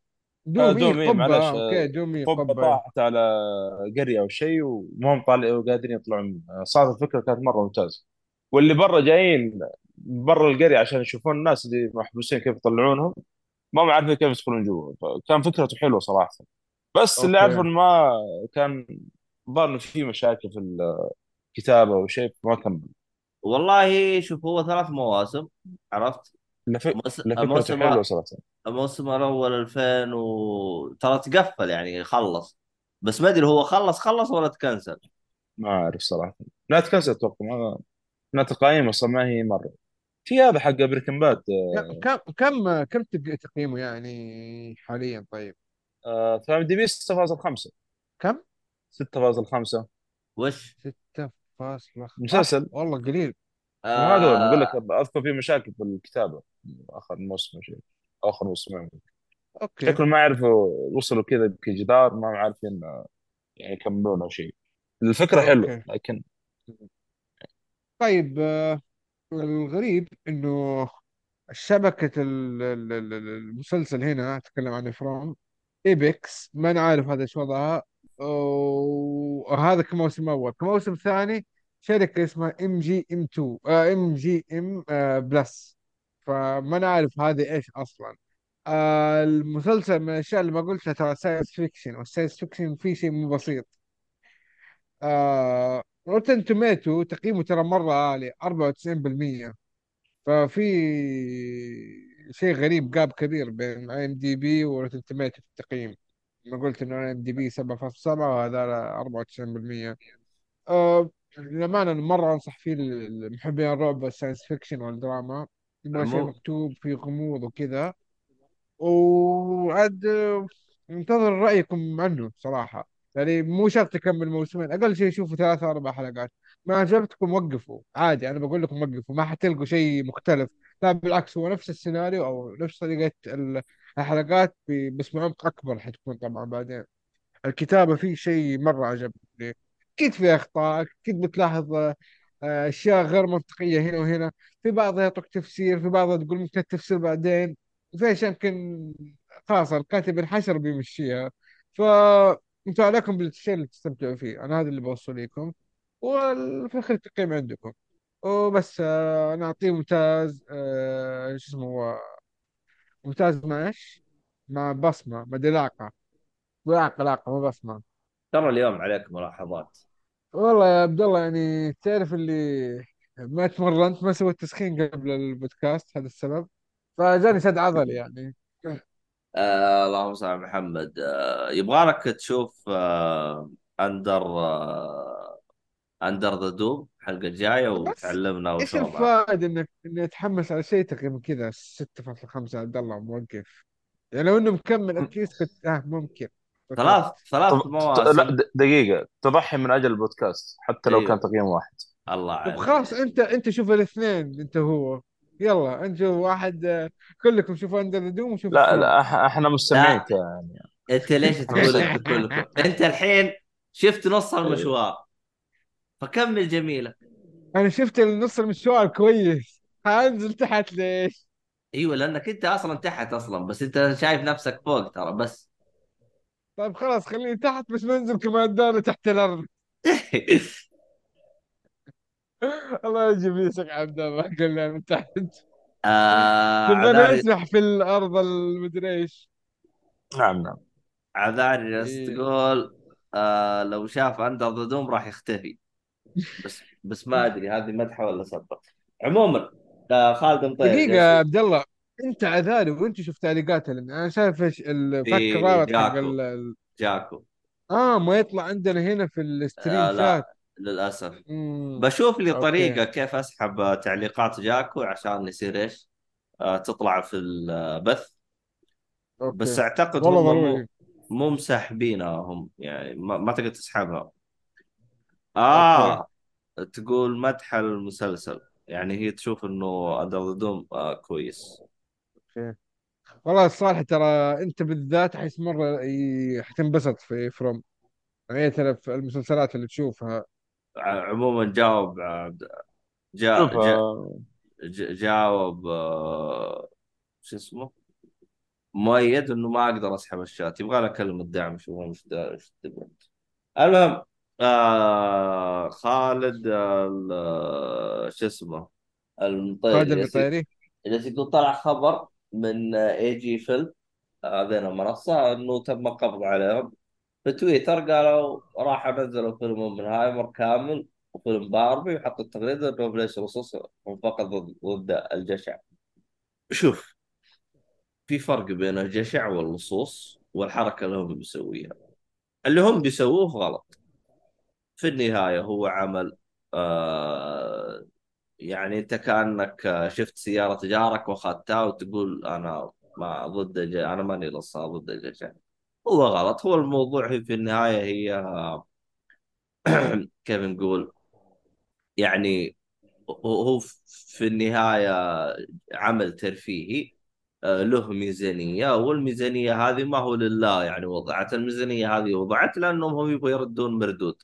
آه، دومي دوم اي قبة. معلش آه آه، أوكي دومي قبة قبة. إيه. طاحت على قرية أو شيء وما هم طالعين قادرين يطلعون. منها. صارت الفكرة كانت مرة ممتازة. واللي برا جايين برا القرية عشان يشوفون الناس اللي محبوسين كيف يطلعونهم. ما هم عارفين كيف يدخلون جوا. فكان فكرته حلوة صراحة. بس اللي أعرفه إنه ما كان ظهر انه في مشاكل في الكتابة أو شيء ما كمل. والله شوف هو ثلاث مواسم عرفت؟ الموسم الموسم الأول 2000 و ترى تقفل يعني خلص. بس ما أدري هو خلص خلص ولا تكنسل؟ ما أعرف صراحة. لا تكنسل أتوقع ما ما تقايم أصلا ما هي مرة. في هذا حق بريكن باد آه، كم كم كم تقييمه يعني حاليا؟ طيب؟ آه، في ام دي بي 6.5 كم؟ 6.5 وش؟ 6 فاست لخ... مسلسل؟ أه، والله قليل آه. هذول بقول لك أذكر في مشاكل في الكتابة. آخر موسم شيء آخر موسمين okay. شكلهم ما عرفوا وصلوا كذا كجدار ما عارفين آه، يعني يكملون أو شيء. الفكرة حلوة لكن طيب آه، الغريب إنه شبكة المسلسل هنا أتكلم عن From Epix ما نعرف هذا إيش وضعها وهذا كموسم أول. كموسم ثاني شركة اسمها ام جي ام 2 ام جي ام Plus. فما أنا عارف هذه إيش أصلا. آه، المسلسل من الأشياء اللي ما قلتها ترى science fiction وال science fiction فيه شيء مو بسيط. آه Rotten Tomato تقييمه ترى مرة عالي 94% ففي شيء غريب gap كبير بين IMDb و Rotten Tomato في التقييم. ما قلت إنه IMDb 7.7 وهذا 94% أه للأمانة أنا مرة أنصح فيه المحبين الرعب وال science fiction والدراما. يبغى شيء مو مكتوب فيه غموض وكذا. وعاد انتظر رأيكم عنه صراحة. يعني مو شرط تكمل موسمين أقل شيء شوفوا ثلاثة أربع حلقات. ما عجبتكم وقفوا. عادي أنا بقول لكم وقفوا ما حتلقوا شيء مختلف. لا بالعكس هو نفس السيناريو أو نفس طريقة ال- الحلقات ب- بس بعمق أكبر حتكون طبعا بعدين. الكتابة فيه شيء مرة عجبني. أكيد في أخطاء أكيد بتلاحظ آه، أشياء غير منطقية هنا وهنا في بعضها يعطوك تفسير في بعضها تقول ممكن التفسير بعدين وفي أشياء يمكن خلاص الكاتب انحشر بيمشيها فأنتوا عليكم بالشيء اللي تستمتعوا فيه. أنا هذا اللي بوصل لكم وفي الآخر التقييم عندكم. وبس آه، أنا أعطيه ممتاز آه، شو اسمه هو ممتاز مع إيش؟ مع بصمة ما دلاقة. لاقة لاقة ما بصمة. ترى اليوم عليك ملاحظات. والله يا عبد الله يعني تعرف اللي ما تمرنت ما سويت تسخين قبل البودكاست هذا السبب. فجاني شد عضلي يعني. آه اللهم صل على محمد. آه يبغالك تشوف آه اندر آه Under the Dome الحلقة الجايه وتعلمنا إيش وضعه الفائدة انك إني أتحمس على شيء تقييم كذا 6.5 عبد الله موقف. يعني لو إنه مكمل at least كنت آه ممكن. ثلاث ثلاث لا مواسم د- دقيقة. تضحي من أجل البودكاست حتى لو كان أيوه تقييم واحد. الله عليك. خلاص انت أنت شوف الاثنين أنت هو. يلا أنت شوف واحد آه، كلكم شوفوا Under Dome وشوفوا لا لا أحنا مستمعين لا. يعني أنت ليش تقول أنت كلكم؟ أنت الحين شفت نص المشوار. فكمل جميلة. أنا شفت النص المشوار كويس. حانزل تحت ليش؟ أيوه لأنك أنت أصلا تحت أصلا بس أنت شايف نفسك فوق ترى بس. طيب خلاص خليني تحت بس ننزل كمان تحت الأرض. الله يجيب يسك عبد الله قلنا من تحت. آه عذاري نسبح في الأرض المدري إيش. نعم نعم. عذاري جالس إيه. تقول آه لو شاف أندر ذا دوم راح يختفي. بس بس ما أدري هذه مدحة ولا سبه عموما آه خالد مطير جالس عبد الله انت عذاري وانت شفت تعليقاتها لأن أنا شايف إيش الفك في الرابط حق جاكو. ال... جاكو. آه ما يطلع عندنا هنا في الستريم آه شات. لا للأسف. مم. بشوف لي أوكي. طريقة كيف أسحب تعليقات جاكو عشان يصير إيش؟ آه تطلع في البث. okay. بس أعتقد والله هم مو ضروري. مو مسحبينها هم يعني ما, ما تقدر تسحبها. آه تقول مدح المسلسل. يعني هي تشوف إنه Under Dome آه كويس. okay والله الصراحة ترى انت بالذات حيث مرة ي- حتنبسط في From يعني ترى في المسلسلات اللي تشوفها. عموما جاوب عبد جا شوف جا آه، ج- جاوب آه، شو اسمه؟ مؤيد إنه ما أقدر أسحب الشات. يبغى له كلمة دعم شو هو مش دا- إيش تبغى. المهم آه خالد آه ال- شو اسمه؟ المطير خالد جالس المطيري. جالس يقول طلع خبر. من اي جي فيلم هذين المنصة إنه تم القبض عليهم. في تويتر قالوا راح نزلوا فيلم اوبنهايمر كامل وفيلم باربي وحطوا التغريده انه ليش لصوص فقط ضد ضد الجشع. شوف في فرق بين الجشع واللصوص والحركة اللي هم بيسويها. اللي هم بيسووه غلط. في النهاية هو عمل آه يعني انت كأنك شفت سيارة جارك واخذتها وتقول أنا ما ضد. أنا ماني لصها ضد الجشع هو غلط. هو الموضوع في النهاية هي كيف نقول؟ يعني هو هو في النهاية عمل ترفيهي آه، له ميزانية والميزانية هذه ما هو لله يعني وضعت. الميزانية هذه وضعت لأنهم هم يبغوا يردون مردود.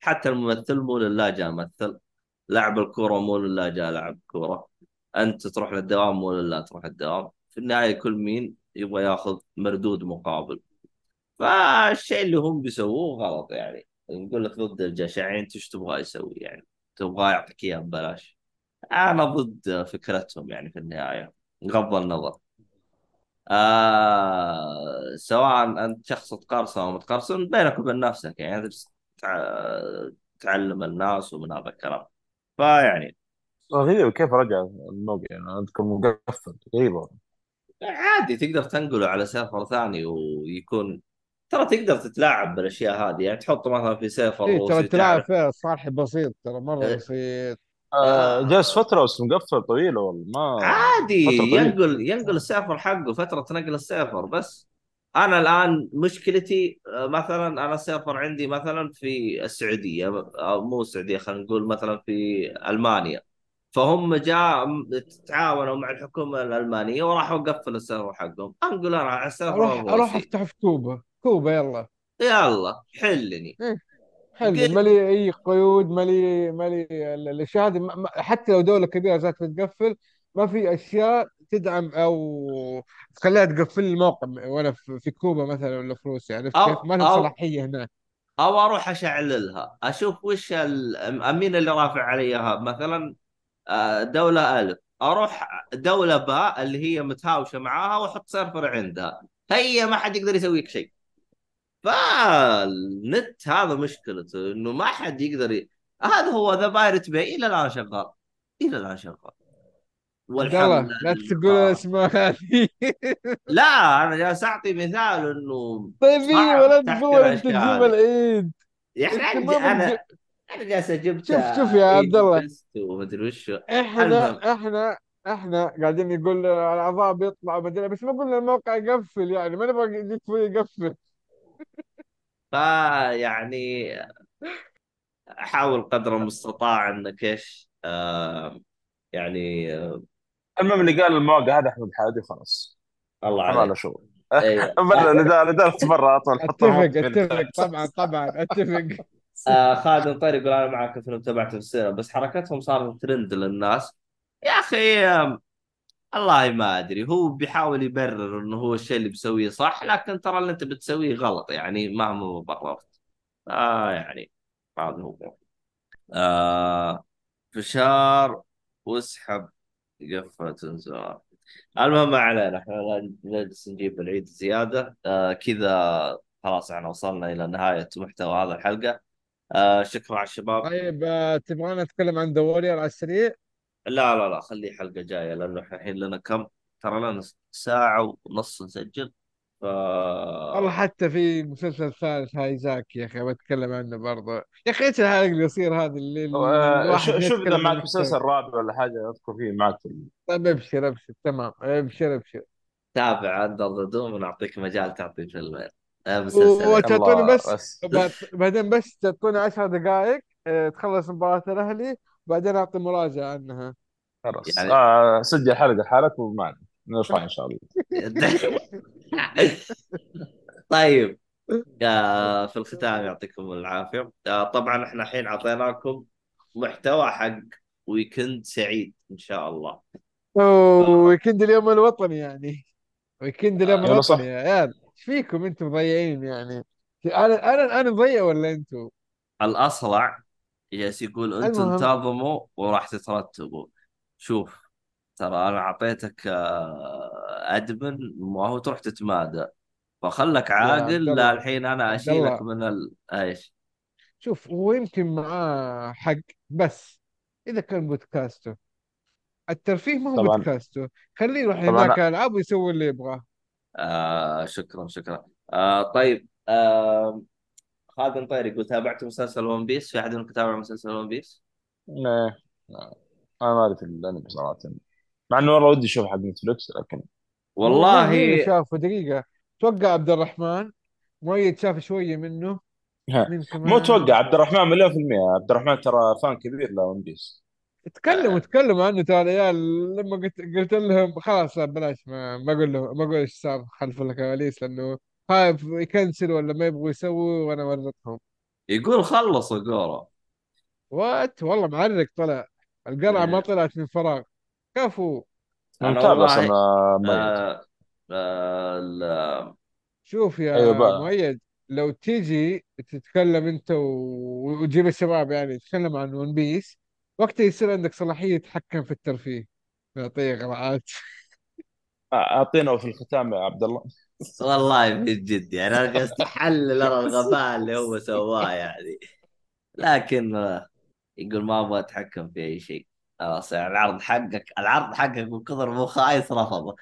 حتى الممثل مو لله جاء مثل. لاعب الكورة مو لله جاء لعب كوره أنت تروح للدوام مو لله تروح الدوام في النهاية كل مين يبغى ياخذ مردود مقابل. فالشيء اللي هم بيسووه غلط يعني. يقول لك ضد الجشع انت إيش تبغى يسوي يعني؟ تبغى يعطيك إياه ببلاش. أنا ضد فكرتهم يعني في النهاية. بغض النظر. آه سواء أنت شخص تقرصن أو متقرصن بينك وبين نفسك يعني. تعلم الناس ومن هذا الكلام. فيعني غريب كيف رجع الموقع يعني اذكر مقفل غريبه عادي تقدر تنقله على server ثاني ويكون ترى تقدر تتلاعب بالأشياء هذه يعني تحطه مثلا في server اي إيه، ترى تعرف فيها الصراحة بسيط ترى مرة إيه. بسيط آه آه. جالس فترة بس مقفل طويلة والله ما عادي. ينقل ينقل ال server حقه فترة نقل ال server بس أنا الآن مشكلتي آه، مثلا أنا ال server عندي مثلا في السعودية أو مو السعودية خلينا نقول مثلا في ألمانيا. فهم جاء تعاونوا مع الحكومة الألمانية وراحوا قفلوا ال server حقهم. انقل أنا على ال server أروح أروح أفتح في كوبا. كوبا يلا. يلا حلني. حلو قل- مالي إي قيود مالي مالي ال- الاشياء هذه ما- ما- حتى لو دولة كبيرة ذات بتقفل ما في أشياء تدعم أو تخليها تقفل الموقع وأنا في كوبا مثلا ولا في روسيا؟ عرفت أو- كيف؟ ما أو- صلاحية هناك؟ أو أروح أشعللها. أشوف وش مين اللي رافع عليها مثلا آه، دولة ألف. أروح دولة باء اللي هي متهاوشة معاها وأحط server عندها. هي ما حد يقدر يسوي لك شيء. فالنت هذا مشكلته إنه ما حد يقدر ي... هذا هو ذا Pirate Bay إلى الآن شغال. إلى الآن شغال. الله لا تقول الاسماء هذه. لا أنا جالس أعطي مثال إنه طيب إيه، ولا تقول أنت تجيب. العيد. يا أخي أنت أنا أنا جالس جبت شوف شوف يا عبد الله. ومدري وش إحنا. إحنا إحنا قاعدين نقول الاعضاء بيطلعوا مدري بس ما قلنا الموقع يقفل يعني ما نبغى يجيك يقفل. فيعني احاول قدر المستطاع إنك إيش آه يعني آه المهم اللي قال المواقع هذا أحمد حادي خلاص. الله عليك. شغل أيوه. برا برا اطول حط أتفق أتفق طبعا طبعا أتفق. آه خالد طيب يقول أنا معك فيلم تبعته في السينما بس حركتهم صارت ترند للناس. يا أخي آم، والله ما أدري. هو بيحاول يبرر إنه هو الشيء اللي بيسويه صح لكن ترى اللي أنت بتسويه غلط يعني مهما بررت آه يعني هذا هو آه فشار واسحب قفة زرار المهم ما علينا إحنا نجلس نجيب العيد زيادة. آه كذا خلاص إحنا وصلنا إلى نهاية محتوى هذا الحلقة. آه شكرا على الشباب. طيب آه، تبغانا نتكلم عن ذا على السريع؟ لا لا لا خليه حلقة جاية إحنا الحين لنا كم؟ ترى لنا ساعة ونص نسجل. ف والله حتى في مسلسل ثالث هايزاك يا أخي بتكلم عنه برضه. يا أخي إيش الحلقة القصير هذا اللي آه، شوف إذا معك مسلسل. رابع ولا حاجة أذكر فيه معك طيب أبشر أبشر. تمام. أبشر أبشر. تابع Under the Dome ونعطيك مجال تعطي فيلمين آه وتعطوني بس بس. بعد- بعدين بس تعطوني 10 دقائق آه، تخلص مباراة الأهلي بعدين أعطي مراجعة عنها. خلاص. يعني- آه سجل حلقة حالك ومعنا نرفع إن شاء الله. طيب آه، في الختام يعطيكم العافية. آه، طبعا إحنا الحين أعطيناكم محتوى حق weekend سعيد إن شاء الله. أوه weekend اليوم الوطني يعني. weekend اليوم يلا صح. الوطني يا عيال. إيش فيكم أنتم مضيعين يعني؟ أنا أنا أنا مضيع ولا أنتم؟ الأصلع جالس يقول أنتم. انتظموا وراح تترتبوا. شوف. ترى أنا أعطيتك آه، admin ما هو تروح تتمادى فخلك عاقل لا. الحين أنا أشيلك. من ال... إيش شوف هو يمكن معاه حق بس إذا كان بودكاسته الترفيه ما هو طبعاً. بودكاسته خليه يروح هناك العاب ويسوي اللي يبغاه آه شكرا شكرا آه طيب آه خالد مطير يقول تابعت مسلسل One Piece في أحد منكم تابع مسلسل One Piece؟ إيه. أنا ما اعرف الأنمي صراحة مع إنه والله ودي أشوف حق نتفلكس لكن والله اللي شافه دقيقة. توقع عبد الرحمن مؤيد شاف شوية منه. ها. مين كمان. مو توقع عبد الرحمن مليون في المية. عبد الرحمن ترى fan كبير ل One Piece تكلموا تكلموا عنه ترى العيال. لما قلت قلت لهم خلاص لا بلاش ما ما أقول له ما أقول إيش صار خلف الكواليس لأنه خايف يكنسل ولا ما يبغوا يسووا وأنا ورطهم يقول خلصوا جورو what والله معرق طلع. القرعة ما إيه. طلعت من فراغ. كفو. أنا متابع والله أصلا ميت آه آه ال- شوف يا أيوة بقى. مؤيد لو تيجي تتكلم أنت و- وتجيب الشباب يعني تتكلم عن ون بيس وقتها يصير عندك صلاحية تتحكم في الترفيه. نعطيه قرعات أعطينا في الختام يا عبد الله. والله من جد يعني أنا قاعد احلل أنا الغباء اللي هو سواه يعني. لكن آه، يقول ما أبغى أتحكم في أي شيء. خلاص يعني العرض حقك العرض حقك من كثر مو خايس رفضه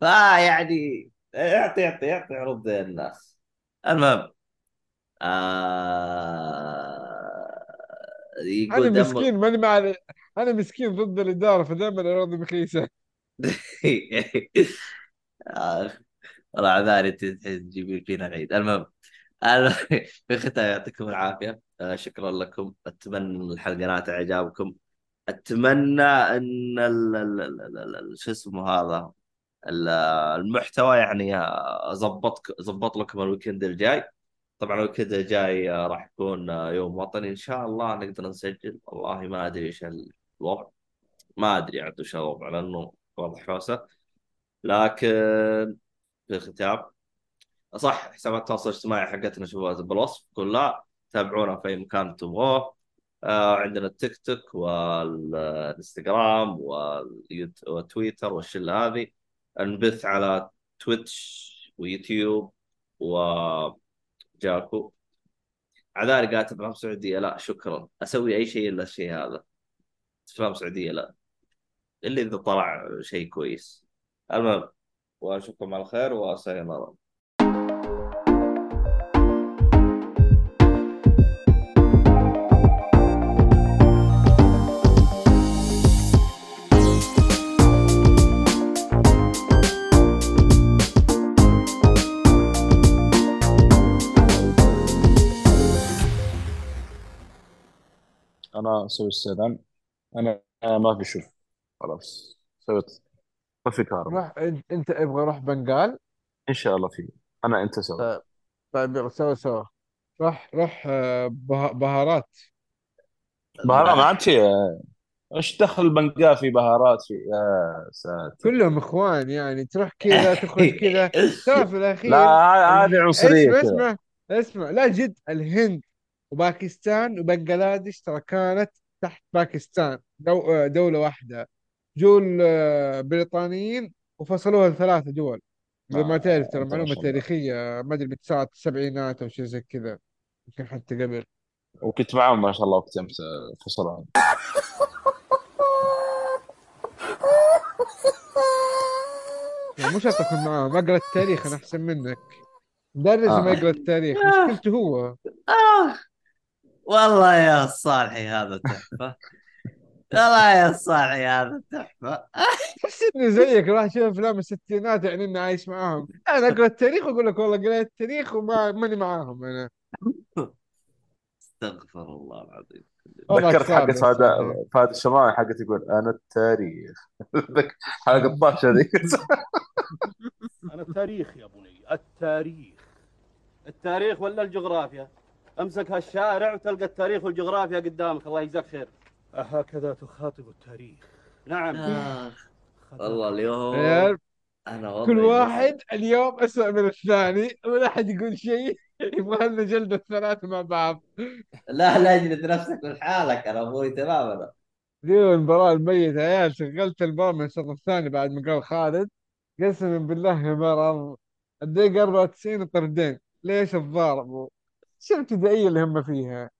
فيعني اعطي اعطي اعطي عروض الناس. المهم آه يقول أنا دم مسكين ماني مع أنا مسكين ضد الإدارة فدائما اراضي مخيسة. آه، والله عذاري تجيبين فينا العيد المهم في الختام يعطيكم العافية. آه، شكرا لكم. أتمنى الحلقة نالت إعجابكم. أتمنى أن شو اسمه هذا؟ ال- المحتوى يعني ظبطك ظبط لكم ال weekend الجاي. طبعا ال weekend الجاي راح يكون يوم وطني. إن شاء الله نقدر نسجل. والله ما أدري إيش الوضع. ما أدري عاد وش الوضع لأنه واضح حوسه لكن في الختام صح حسابات التواصل الاجتماعي حقتنا شوفوها بالوصف كلها. تابعونا في أي مكان تبغوه. عندنا التيك توك والإنستغرام والتويتر والشلة هذه. نبث على تويتش ويوتيوب وجاكو. عذاري قاعد افلام سعودية لا شكرا. أسوي أي شيء إلا الشيء هذا. افلام سعودية لا. إلا إذا طلع شيء كويس. المهم وأشوفكم على خير وسينارا أنا أسوي استئذان أنا ما في شوف خلاص. سويت. طفي كهرباء. روح. انت أنت أبغى روح بنغال؟ إن شاء الله فيه أنا أنت سوا طيب. طيب يلا سوا سوا روح روح آه، به- بهارات. بهارات؟ ما عاد شيء إيش دخل بنقاه في بهارات في؟ يا ساتر. كلهم إخوان يعني. تروح كذا تخرج كذا. ترى في لا الاخير هذه. عنصرية اسمع كذا. اسمع اسمع. لا جد الهند. وباكستان وبنغلاديش ترى كانت تحت باكستان. دو... آه، دولة واحدة. جو البريطانيين وفصلوها لثلاثة دول. لو ما تعرف آه، ترى ما معلومة تاريخية ما أدري بتسعة السبعينات أو شيء زي كذا يمكن حتى قبل. وكنت معهم ما شاء الله وقت يوم فصلهم. يعني مو شرط أكون معاهم اقرا التاريخ أنا أحسن منك. مدرس ما آه. يقرأ التاريخ آه. مشكلته هو. آه. والله يا الصالحي هذا تحفة. والله يا الصالحي هذا تحفة. تحس انه زيك راح أشوف أفلام الستينات يعني إني عايش معاهم. أنا أقرأ التاريخ وأقول لك والله قريت التاريخ وما ماني معاهم أنا. استغفر الله العظيم. ذكرت حقت بس فهد. فهد الشمراني حقت يقول أنا التاريخ. حلقه الطاشة ذي. أنا التاريخ يا بني التاريخ. التاريخ ولا الجغرافيا؟ امسك هالشارع وتلقى التاريخ والجغرافيا قدامك. الله يجزاك خير. أهكذا تخاطب التاريخ. نعم. آخ والله اليوم أنا وضعي كل واحد اليوم اسوء من الثاني ولا أحد يقول شيء. يبغى لنا جلده الثلاثه مع بعض. لا لا اجلد نفسك لحالك أنا أبوي تماما ديو المباراة الميت يا عيال شغلت المباراة من الشوط الثاني بعد ما قال خالد. قسما بالله يا مرض. الدقيقة 94 طردين ليش الضارب شو الابتدائية اللي هم فيها؟